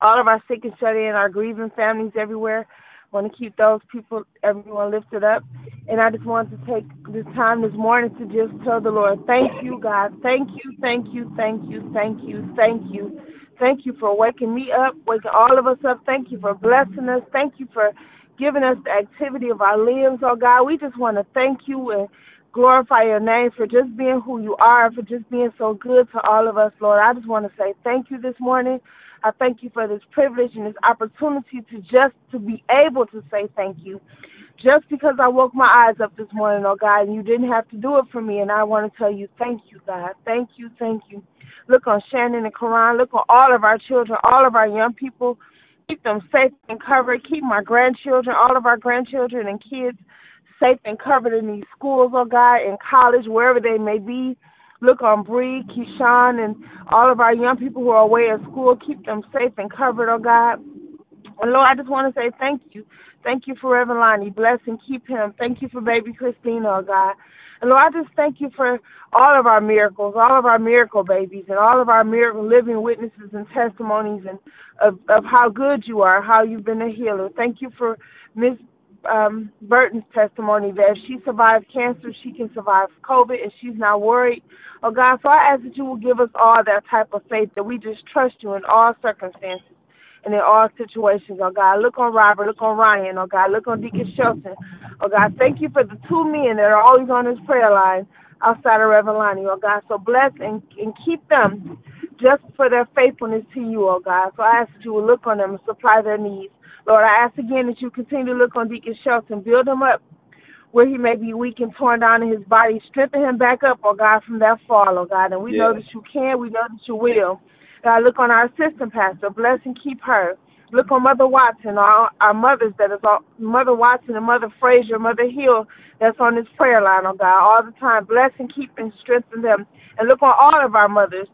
all of our sick and shut in, our grieving families everywhere. Want to keep those people, everyone lifted up. And I just want to take this time this morning to just tell the Lord, thank you, God. Thank you, thank you, thank you, thank you, thank you. Thank you for waking me up, waking all of us up. Thank you for blessing us. Thank you for giving us the activity of our limbs, oh God. We just want to thank you and glorify your name for just being who you are, for just being so good to all of us, Lord. I just want to say thank you this morning. I thank you for this privilege and this opportunity to just to be able to say thank you. just because I woke my eyes up this morning, oh God, and you didn't have to do it for me. And I want to tell you, thank you, God. Thank you, thank you. Look on Shannon and Karan. Look on all of our children, all of our young people. Keep them safe and covered. Keep my grandchildren, all of our grandchildren and kids safe and covered in these schools, oh God, in college, wherever they may be. Look on Bree, Keyshawn, and all of our young people who are away at school. Keep them safe and covered, oh God. And Lord, I just want to say thank you. Thank you for Reverend Lonnie. Bless and keep him. Thank you for baby Christina, oh God. And Lord, I just thank you for all of our miracles, all of our miracle babies, and all of our miracle living witnesses and testimonies and of, of how good you are, how you've been a healer. Thank you for Miss um, Burton's testimony that if she survived cancer, she can survive COVID, and she's not worried. Oh God, so I ask that you will give us all that type of faith that we just trust you in all circumstances and in all situations, oh God. Look on Robert, look on Ryan, oh God, look on Deacon Shelton. Oh God, thank you for the two men that are always on this prayer line outside of Reverend Lonnie, oh God. So bless and, and keep them just for their faithfulness to you, oh God. So I ask that you will look on them and supply their needs. Lord, I ask again that you continue to look on Deacon Shelton, build him up where he may be weak and torn down in his body. Strengthen him back up, oh God, from that fall, oh God. And we know that you can, we know that you will. God, look on our assistant pastor. Bless and keep her. Look on Mother Watson, our, our mothers that is all, Mother Watson and Mother Frazier, Mother Hill that's on this prayer line, oh God, all the time. Bless and keep and strengthen them. And look on all of our mothers.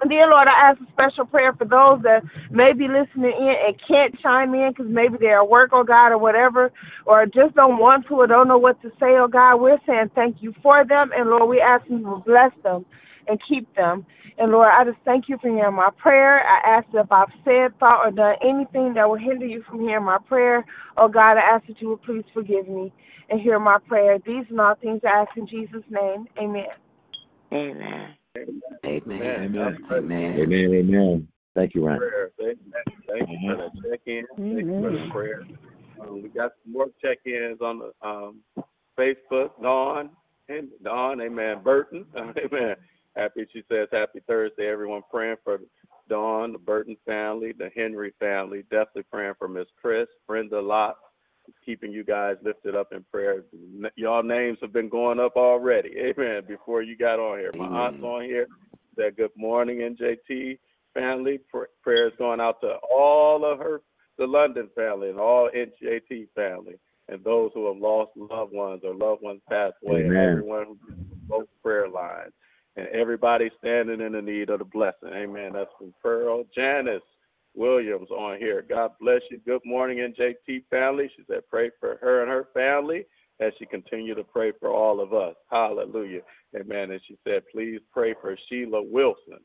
And dear Lord, I ask a special prayer for those that may be listening in and can't chime in because maybe they're at work, oh God, or whatever, or just don't want to or don't know what to say, oh God. We're saying thank you for them. And Lord, we ask you to bless them and keep them. And Lord, I just thank you for hearing my prayer. I ask that if I've said, thought, or done anything that will hinder you from hearing my prayer, oh God, I ask that you would please forgive me and hear my prayer. These and all things I ask in Jesus' name. Amen. Amen. Amen. Amen. Amen. Amen. Amen. Thank you, Ryan. Thank you, Thank you for the check-in. Thank you for the prayer. Um, we got some more check-ins on the um, Facebook. Dawn and Dawn, Amen. Burton, Amen. Happy, she says, Happy Thursday, everyone. Praying for Dawn, the Burton family, the Henry family. Definitely praying for Miss Chris, Brenda Lott, keeping you guys lifted up in prayer. Y'all names have been going up already. Amen. Before you got on here, my Amen. aunt's on here. Said good morning, NJT family. Prayers going out to all of her, the London family, and all NJT family, and those who have lost loved ones or loved ones passed away. Amen. And everyone who both prayer lines, and everybody standing in the need of the blessing. Amen. That's from Pearl Janice. Williams on here. God bless you. Good morning, NJT family. She said, pray for her and her family as she continue to pray for all of us. Hallelujah. Amen. And she said, please pray for Sheila Wilson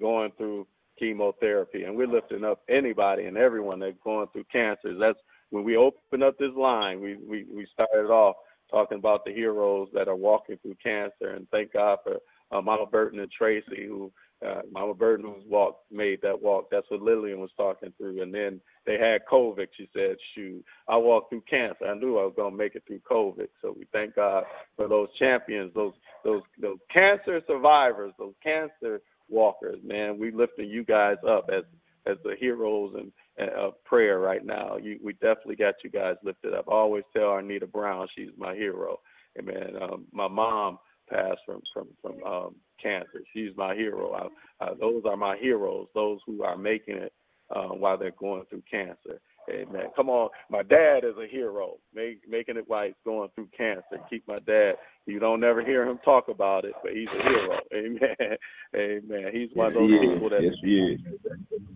going through chemotherapy. And we're lifting up anybody and everyone that's going through cancer. That's when we open up this line, we, we, we started off talking about the heroes that are walking through cancer. And thank God for uh, Mama Burton and Tracy who uh, Mama Burton who's walked made that walk. That's what Lillian was talking through. And then they had COVID. She said, "Shoot, I walked through cancer. I knew I was gonna make it through COVID." So we thank God for those champions, those those those cancer survivors, those cancer walkers. Man, we lifting you guys up as as the heroes and of prayer right now. You, we definitely got you guys lifted up. I always tell Arnita Brown she's my hero. And man, um, my mom passed from from from um, cancer. She's my hero. I, I, those are my heroes. Those who are making it uh, while they're going through cancer. Amen. Come on, my dad is a hero, make, making it while he's going through cancer. Keep my dad. You don't never hear him talk about it, but he's a hero. Amen. Amen. He's one of those yes, people that yes, he is.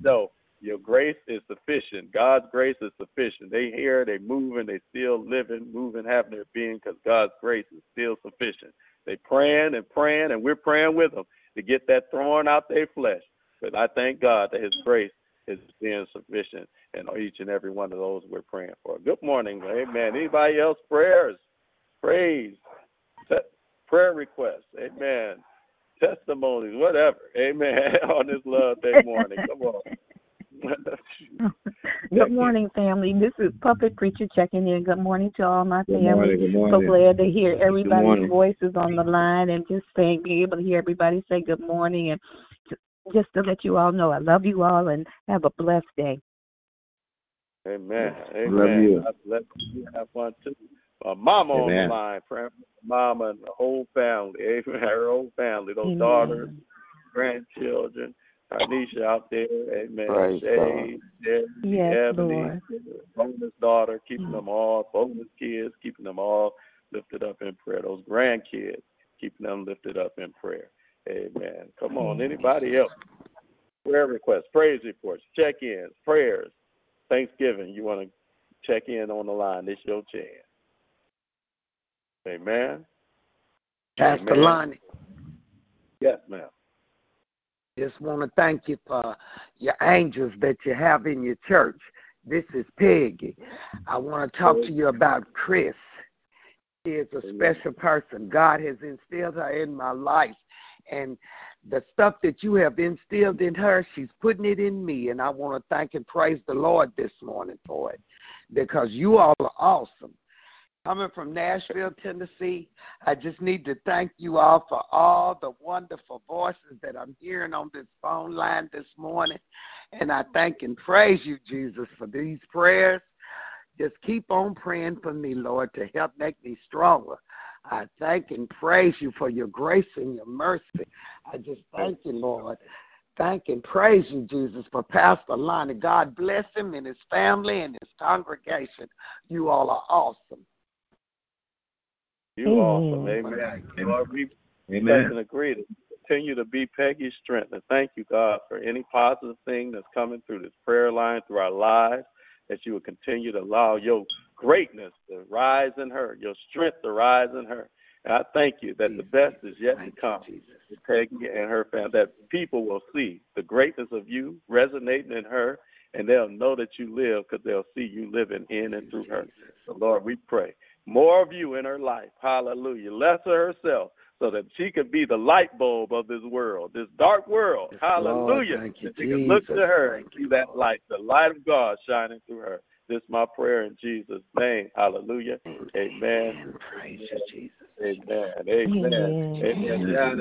No, your grace is sufficient. God's grace is sufficient. They here, they moving, they still living, moving, having their being because God's grace is still sufficient. They praying and praying, and we're praying with them to get that thorn out their flesh. But I thank God that His grace is being sufficient in each and every one of those we're praying for. Good morning, Amen. Anybody else prayers, praise, prayer requests, Amen. Testimonies, whatever, Amen. On this love day morning, come on. Good morning, family. This is Puppet Preacher checking in. Good morning to all my family. Good morning, good morning. So glad to hear everybody's voices on the line and just saying, being able to hear everybody say good morning and just to let you all know I love you all and have a blessed day. Amen. Amen. Love you. God bless you. Have fun too. My mama Amen. on the line, praying for mama and the whole family. Amen. Her whole family, those Amen. daughters, grandchildren. Tanisha out there, amen. Praise Shay, Debbie, yes, Ebony, Lord. bonus daughter, keeping mm. them all, bonus kids, keeping them all lifted up in prayer. Those grandkids, keeping them lifted up in prayer. Amen. Come on, anybody else? Prayer requests, praise reports, check ins, prayers, Thanksgiving. You want to check in on the line? This your chance. Amen. Pastor Lonnie. Yes, ma'am. Just want to thank you for your angels that you have in your church. This is Peggy. I want to talk to you about Chris. She is a special person. God has instilled her in my life. And the stuff that you have instilled in her, she's putting it in me. And I want to thank and praise the Lord this morning for it because you all are awesome coming from Nashville, Tennessee. I just need to thank you all for all the wonderful voices that I'm hearing on this phone line this morning. And I thank and praise you, Jesus, for these prayers. Just keep on praying for me, Lord, to help make me stronger. I thank and praise you for your grace and your mercy. I just thank you, Lord. Thank and praise you, Jesus, for Pastor Lonnie. God bless him and his family and his congregation. You all are awesome. You mm-hmm. awesome. Amen. Amen. Lord, we Amen. and agree to continue to be Peggy's strength. And thank you, God, for any positive thing that's coming through this prayer line, through our lives, that you will continue to allow your greatness to rise in her, your strength to rise in her. And I thank you that the best is yet to come to Peggy and her family, that people will see the greatness of you resonating in her, and they'll know that you live because they'll see you living in and through her. So, Lord, we pray more of you in her life. Hallelujah. Less of herself so that she could be the light bulb of this world, this dark world. Yes, Hallelujah. Lord, you, that she can look to her and see that light, the light of God shining through her. This is my prayer in Jesus' name. Hallelujah. Amen. Praise you, Jesus. Amen. Amen. Amen. Amen.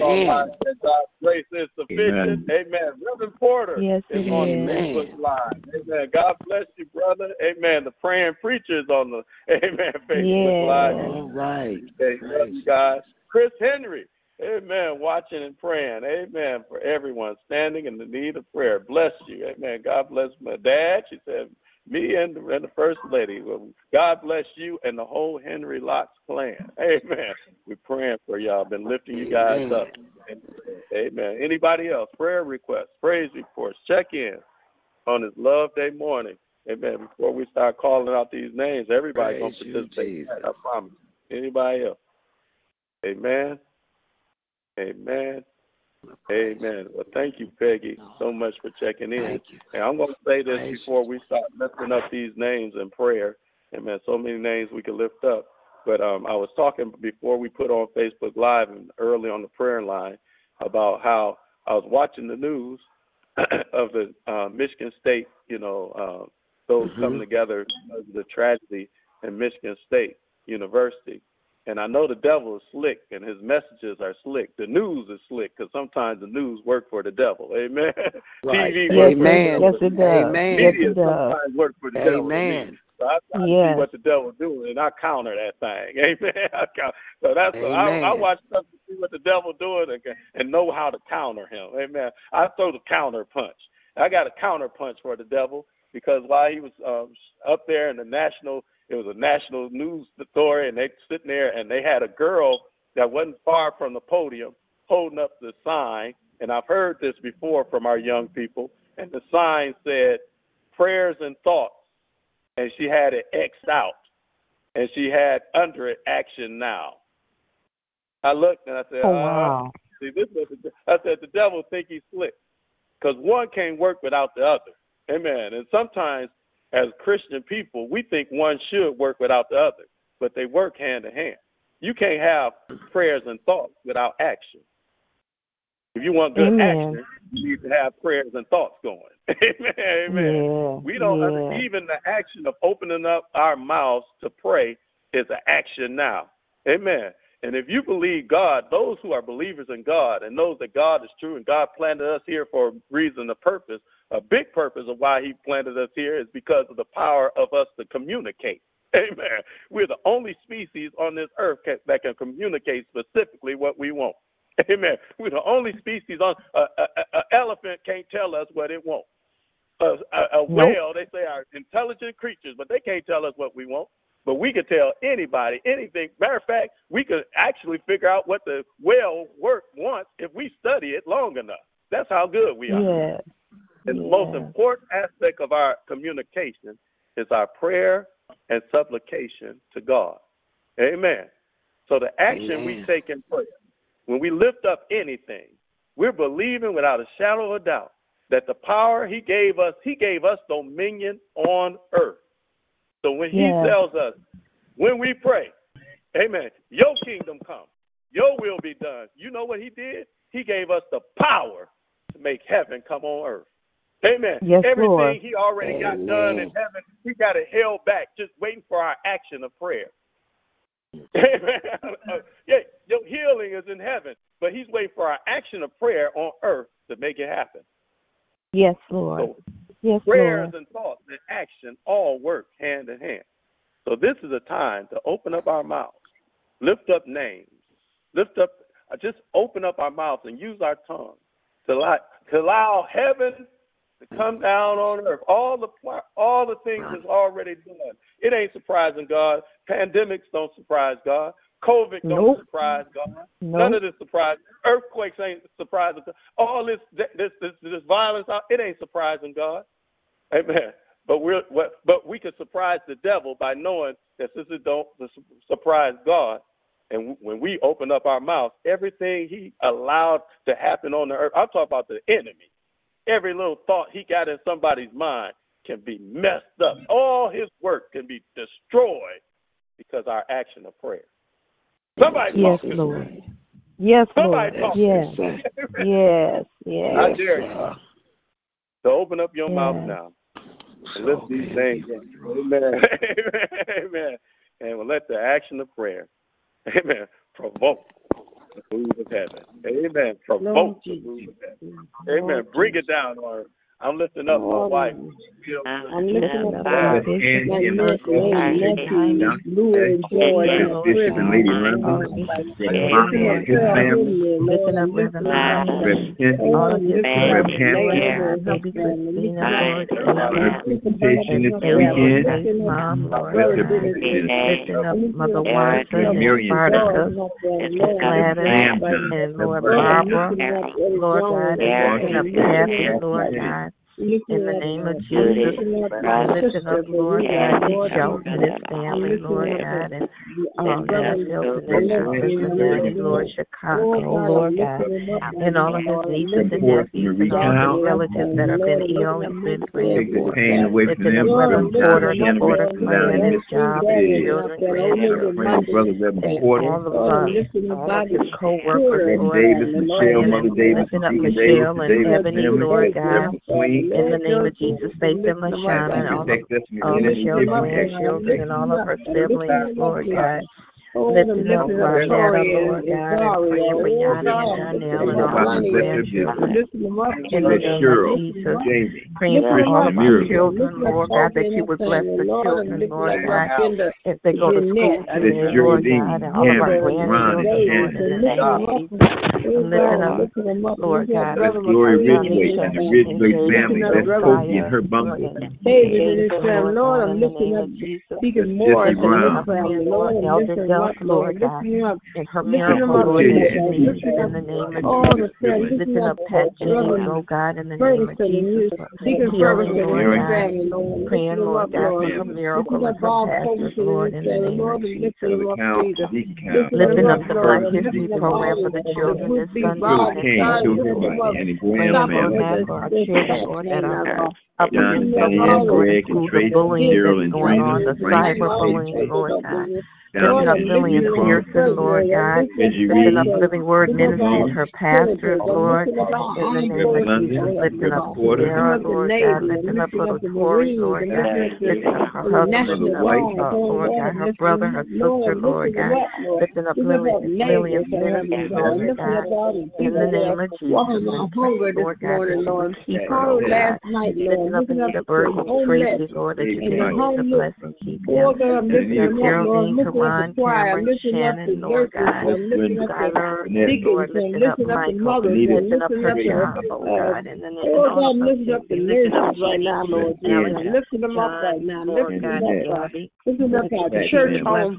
Amen. God's grace is sufficient. Amen. Reverend Porter yes, is on the Facebook Live. Amen. God bless you, brother. Amen. The praying preacher is on the Amen Facebook yes. Live. All right. Amen. God. Chris Henry. Amen. Watching and praying. Amen. For everyone standing in the need of prayer. Bless you. Amen. God bless my dad. She said, me and the, and the first lady. Well, God bless you and the whole Henry Locks clan. Amen. We're praying for y'all. Been lifting you guys up. Amen. Anybody else? Prayer requests, praise reports, check in on this Love Day morning. Amen. Before we start calling out these names, everybody gonna participate. I promise. Anybody else? Amen. Amen. Amen. Well, thank you, Peggy, so much for checking in. And I'm going to say this Praise before we start lifting up these names in prayer. Amen. So many names we could lift up. But um, I was talking before we put on Facebook Live and early on the prayer line about how I was watching the news of the uh, Michigan State, you know, uh, those mm-hmm. coming together, of the tragedy in Michigan State University. And I know the devil is slick and his messages are slick. The news is slick because sometimes the news work for the devil. Amen. Right. TV yes, Amen. Yes, it does. Amen. Yes, Media it does. sometimes work for the Amen. devil. Amen. So I try yes. see what the devil's doing and I counter that thing. Amen. I count, so that's Amen. I, I watch stuff to see what the devil's doing and, and know how to counter him. Amen. I throw the counter punch. I got a counter punch for the devil because while he was um, up there in the national it was a national news story, and they sitting there and they had a girl that wasn't far from the podium holding up the sign. And I've heard this before from our young people. And the sign said, prayers and thoughts. And she had it X'd out. And she had under it action now. I looked and I said, oh, wow. Uh, see, this was, I said, the devil think he's slick. Because one can't work without the other. Amen. And sometimes as Christian people, we think one should work without the other, but they work hand in hand. You can't have prayers and thoughts without action. If you want good Amen. action, you need to have prayers and thoughts going. Amen. Amen. Yeah, we don't yeah. even the action of opening up our mouths to pray is an action now. Amen. And if you believe God, those who are believers in God and knows that God is true and God planted us here for a reason, a purpose, a big purpose of why He planted us here is because of the power of us to communicate. Amen. We're the only species on this earth that can communicate specifically what we want. Amen. We're the only species on an uh, uh, uh, elephant can't tell us what it wants. A, a, a whale, they say, are intelligent creatures, but they can't tell us what we want. But we could tell anybody anything. Matter of fact, we could actually figure out what the whale work wants if we study it long enough. That's how good we are. Yeah. And the most important aspect of our communication is our prayer and supplication to God. Amen. So the action Amen. we take in prayer, when we lift up anything, we're believing without a shadow of a doubt that the power He gave us, He gave us dominion on earth. So when He tells us, when we pray, Amen, your kingdom come, your will be done. You know what He did? He gave us the power to make heaven come on earth. Amen. Yes, Everything Lord. he already got done in heaven, he got it held back, just waiting for our action of prayer. Amen. yeah, your healing is in heaven, but he's waiting for our action of prayer on earth to make it happen. Yes, Lord. So yes, prayers Lord. and thoughts and action all work hand in hand. So this is a time to open up our mouths, lift up names, lift up, uh, just open up our mouths and use our tongue to allow, to allow heaven to come down on earth. All the all the things is already done. It ain't surprising God. Pandemics don't surprise God. COVID don't nope. surprise God. Nope. None of this surprise. Earthquakes ain't surprising. God. All this this this this violence, it ain't surprising God. Amen. But we're but we can surprise the devil by knowing that since it don't surprise God, and when we open up our mouth, everything He allowed to happen on the earth. I'm talking about the enemy every little thought he got in somebody's mind can be messed up. All his work can be destroyed because our action of prayer. Somebody yes, talk Lord. Yes, Somebody Lord. talk yes. yes, yes. I dare you to open up your yes. mouth now and lift these things. Amen. Amen. And we'll let the action of prayer, amen, provoke the of heaven. Amen. Provoke the of heaven. Amen. Bring it down her. I'm lifting up my wife. I'm lifting up my Bishop and I'm loose joy and this is. A Lady Randall, his family, lifting up Reverend all of his presentation this weekend, Mom, Lord, lifting up Mother Watson, Spartacus, Gladys, and Lord. Barbara, Lord God, and lifting up Kathy, Lord God. In the name of Jesus, I lifting up, Lord God, Nick Jones and his family, Lord God, and um, Dennis Hilton and Cincinnati, Lord, Chicago, Lord God, and all of his nieces and nephews and all his relatives that have been ill and been praying for. Lifting up Brother Porter, the Porter clan, his job, his children, grandchildren, and all of us, all of his co-workers, Lord, Davis, Michelle, Mother Davis, lifting up Michelle and Ebony, Lord God, in the name of Jesus, faith and Lashana and all of all Michelle's grandchildren and all of her siblings, Lord God. Lifting up Rashada, Lord God, and praying for Yana and Chanel and all of her grandchildren. In the name of Jesus, praying for all of our children, Lord God, that you would bless the children, Lord God, if they go to school today, Lord God, and all of our grandchildren, Lord, in the name of Jesus. Lifting up, Lord God, That's Glory Ridgeway and the Ridgeway family. That's Kofi and her bundle. David and his family, Lord, I'm lifting up Deacon Morris and his family, Lord, I'm lifting up Lord God, in her miracle, Lord, in the name of Jesus, lifting up Pat Jennings, oh God, in the name of Jesus, healing, Lord. God, praying, Lord God, for her miracle and her pastors, Lord, in the name of Jesus, lifting up the Black History Program for the children this Sunday, praying, Lord God, for our children, Lord, that are up against the bullying that's going on, the cyberbullying, Lord God Lifting up Lillian Pearson, Lord God. Lifting up Living Word Ministries, her pastor, Lord. In the name of Jesus, lifting up Sierra, Lord God. Lifting up little Tori, Lord God. Lifting up her husband, Lord God. Her brother, her sister, Lord God. Lifting up Lillian, Lillian's ministry, Lord God. In the name of Jesus, Lord God. Keep her, Lord God. Lifting up Anita Burton, Tracy, Lord, that you continue to bless and keep them. Geraldine, Ron, Cameron, Shannon, Lord God, Skylar, Lord, listen up Michael, listen up her Percy, Lord God, and then listen all the up, listen up right now, Lord Jesus, listen oh, them up right now, Lord God, up, Bobby, listen up our church home,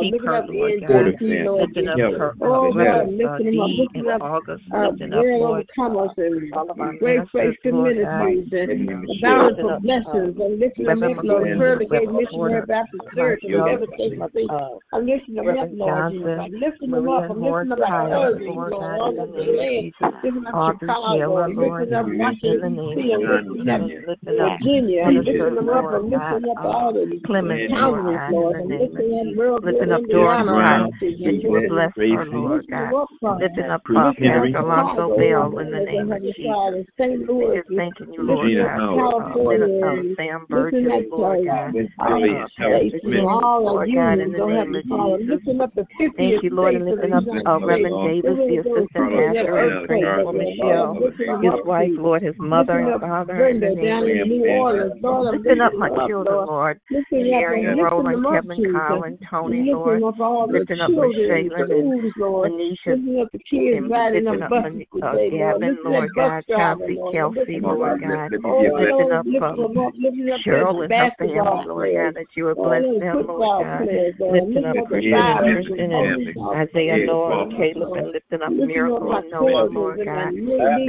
keep her, Lord God, listen up her, Lord God, listen up. August, listen up, Lord God, great faith to ministries, and balance of blessings, and listen up, Lord, prayer to gay missionary Baptist Church, and everything, I'm lifting up, Lord I'm lifting them up. I'm lifting them like surgery, Lord. I'm. Lifting up Lord. I'm lifting up Washington, I'm lifting up Virginia. I'm lifting them up. I'm lifting up Lord. I'm lifting up Maryland, lifting up Georgia, that you will bless her, Lord God. Lifting up Pastor Alonso Bell in the name of Jesus. Just thanking you, Lord God. Lifting up Lord you. God, in the name of Jesus. Thank you, Lord, and lifting up uh, Reverend Davis, the assistant pastor, and praying Michelle, his wife, Lord, his mother and father, in the name of Lifting up my children, Lord, Marion, Roland, Kevin, Colin, Tony, Lord, lifting up Shaylin and Manisha, and lifting up uh, uh Gavin, Lord God, Chauncey, Kelsey, Lord God, lifting up Cheryl and her family, Lord. God, that you would bless them, Lord God lifting up Christina, Kristen, and Isaiah, Laura, Caleb, and lifting up Miracle and Noah, Lord God.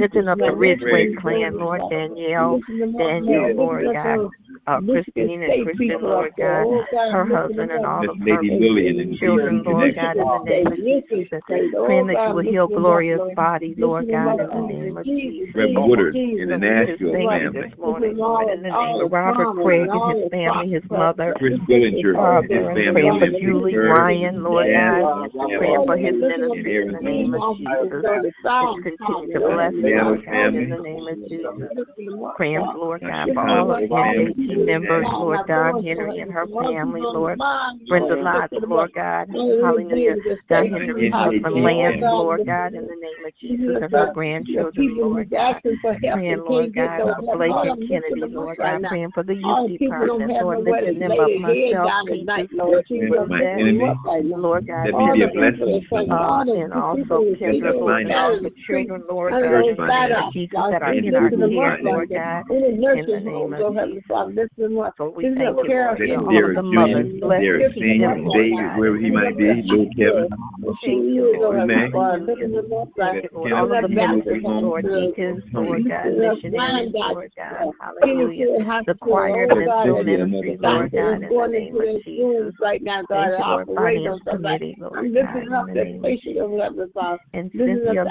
Lifting up the Ridgeway clan, Lord Danielle, Daniel, Lord God uh, Christine and Christian, Lord God, her husband and all of her children, Lord God, in the name of Jesus. Praying that you will heal Gloria's body, Lord God, in the name of Jesus. Reverend Woodard in the Nashville family. In the name of Robert Craig and his family, his mother, Chris Billinger and his family. Praying for Julie Ryan, Lord God. Praying for his ministry in the name of Jesus. Just continue to bless him, Lord God, in the name of Jesus. Praying, Lord God, for all of his family members, Lord God, Henry and her family, Lord. Brenda Lodge, Lord God, hallelujah. God, Henry from Lance, Lord God, in the name of Jesus, and her grandchildren, Lord God. Praying, Lord God, for Blake and Kennedy, Lord God. Praying for the youth department, Lord, lifting them up myself, teachers, Lord them, Lord God. Uh, and also Kendra, Lord God, the children, Lord God, teachers that are in our care, Lord God, in the name of Jesus bless we Just thank care of him. There is Junior, there is Daniel, David, wherever he might be, little Kevin. All of the Lord, Lord God, Lord God, hallelujah. The choir, the. Right now, God, I operate. I'm lifting up the patient of. And Cynthia,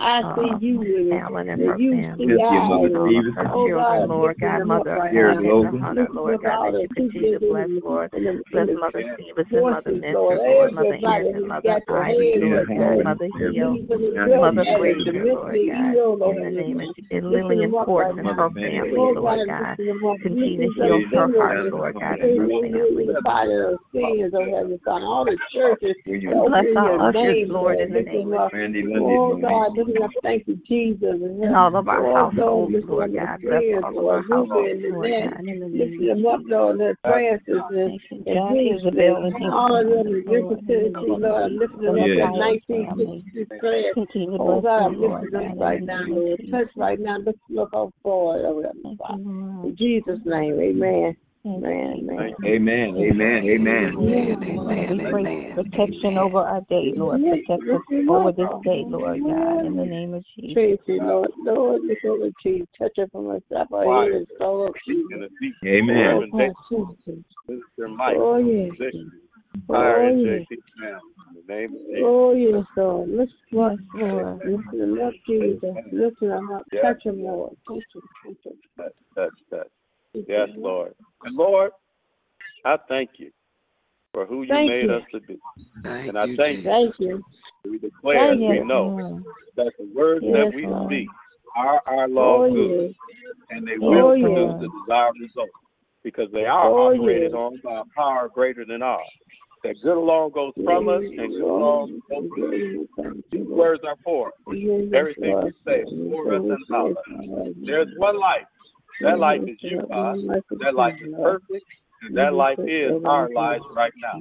you. Alan and her family. Mother Lord God, Mother. Here's Lord God, that you continue to bless, Lord. Bless Mother Stevens and Mother Nestor, Lord. Mother Anderson, Mother Ivy, Lord God. Mother Heal, Mother Grace, Lord God. In the name of Jesus. And Lillian Fort and her family, Lord God. Continue to heal her heart, Lord God, and her family. Bless our ushers, Lord, in the name of Jesus. Oh, God, thank you, Jesus. And all of our households, Lord God. Bless all of our households, Lord God. Uh, the Buffalo, the Francis, and, and John Isabel, and all of them, the Tennessee, Lord, lift them up oh, at 1960 prayer. Oh, God, lift them right now, Lord. Touch right now, lift them up on forward, oh, Jesus' name, amen. Amen. Amen. Amen. Amen. Amen. Protection over our day, Lord. Protect us over this day, Lord God, in the name of Jesus. Tracy, Lord, Lord, this over to you. Touch her from us, up our ears, soul Amen. Oh, oh yes. Oh, yes. Oh, yes, Lord. Let's watch, Lord. Listen, love Jesus. Listen, I'm not touching, Lord. Touch him, touch him. Touch, touch, touch. Yes, Lord. And Lord, I thank you for who you Thank made you. us to be. Thank and I you, thank you. Thank you. We declare and Thank we you. know that the words Yes, that we Lord. speak are our Oh, law good, yes. and they Oh, will produce the desired result because they are Oh, operated yeah. on by a power greater than ours. That good alone goes from us, and good alone goes through us. These words are for us. Everything we say is for us and about us. There's one life. That life is you, God. That life is perfect, that life is our lives right now.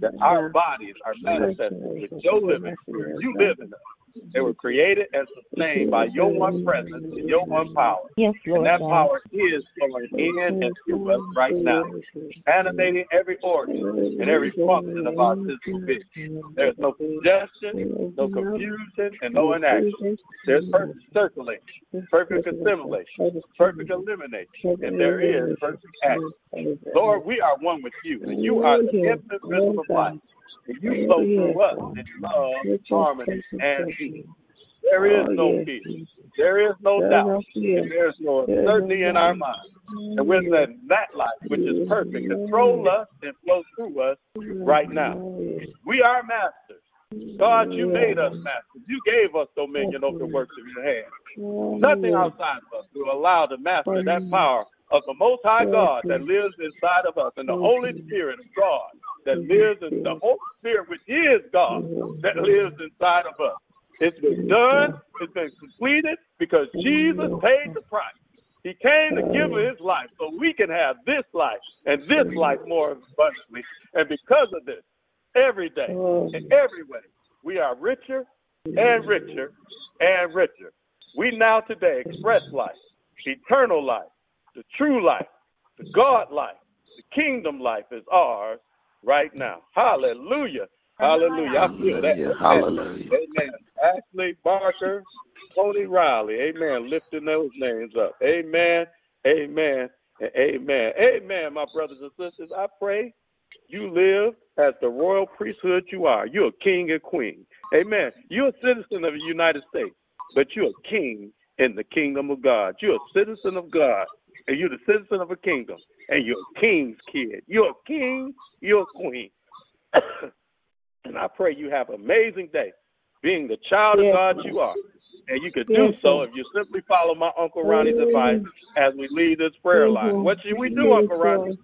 That our bodies are manifested with your living. You live in. They were created and sustained by your one presence and your one power. Yes, And that God. power is flowing in and through us right now, animating every organ and every function of our physical being. There's no congestion, no confusion, and no inaction. There's perfect circulation, perfect assimilation, perfect elimination, and there is perfect action. Lord, we are one with you, and you are the infinite rhythm of life. And you flow through us in love, harmony, and peace. There is no peace. There is no doubt. And there is no uncertainty in our minds. And we're letting that life, which is perfect, control us and flow through us right now. We are masters. God, you made us masters. You gave us dominion over the works of your hands. Nothing outside of us will allow to master that power of the Most High God that lives inside of us and the Holy Spirit of God that mm-hmm. lives in the Holy Spirit, which is God, mm-hmm. that lives inside of us. It's been mm-hmm. done. It's been completed because Jesus paid the price. He came to give us his life so we can have this life and this life more abundantly. And because of this, every day, in every way, we are richer and richer and richer. We now today express life, eternal life, the true life, the God life, the kingdom life is ours right now. Hallelujah. Hallelujah. I feel that. Hallelujah. Hallelujah. Amen. Ashley Barker, Tony Riley. Amen. Lifting those names up. Amen. Amen. And amen. Amen, my brothers and sisters. I pray you live as the royal priesthood you are. You're a king and queen. Amen. You're a citizen of the United States, but you're a king in the kingdom of God. You're a citizen of God, and you're the citizen of a kingdom, and you're a king's kid. You're a king, you're a queen. and I pray you have an amazing day being the child of God you are. And you can do so if you simply follow my Uncle Ronnie's advice as we lead this prayer line. What should we do, Uncle Ronnie?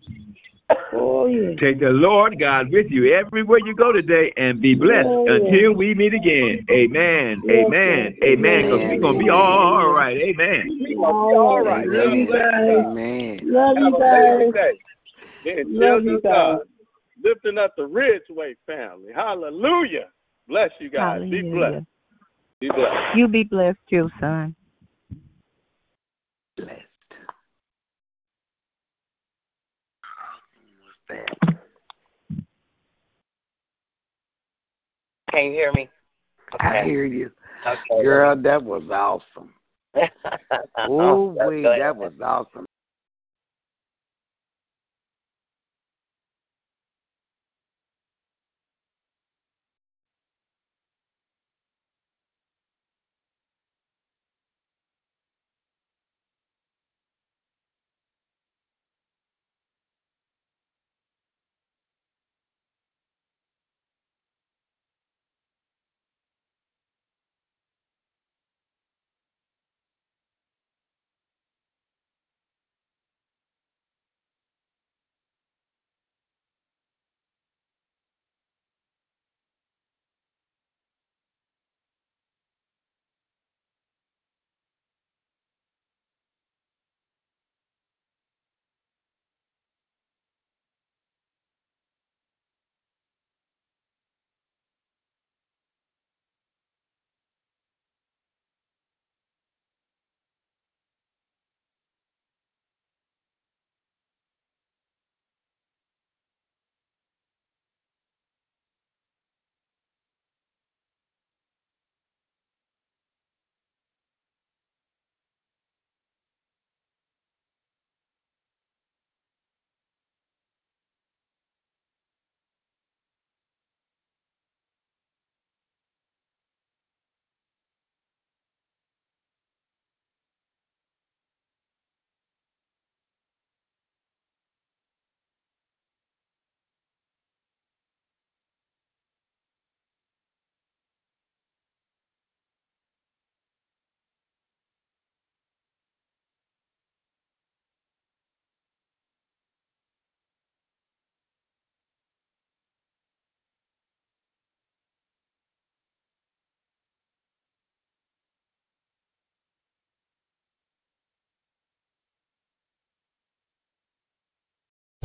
Oh, yeah. Take the Lord God with you everywhere you go today and be blessed Oh, yeah. until we meet again. Amen. Yes, Amen. Lord. Amen. Because we're going to be all right. Amen. All right. Love you guys. Amen. Love you guys. day. Love you guys. Uh, lifting up the Ridgeway family. Hallelujah. Bless you guys. Be blessed. Be blessed. You be blessed too, son. Blessed. That? Can you hear me? I hear you. Okay. Girl, that was awesome. Oh, wait, that was awesome.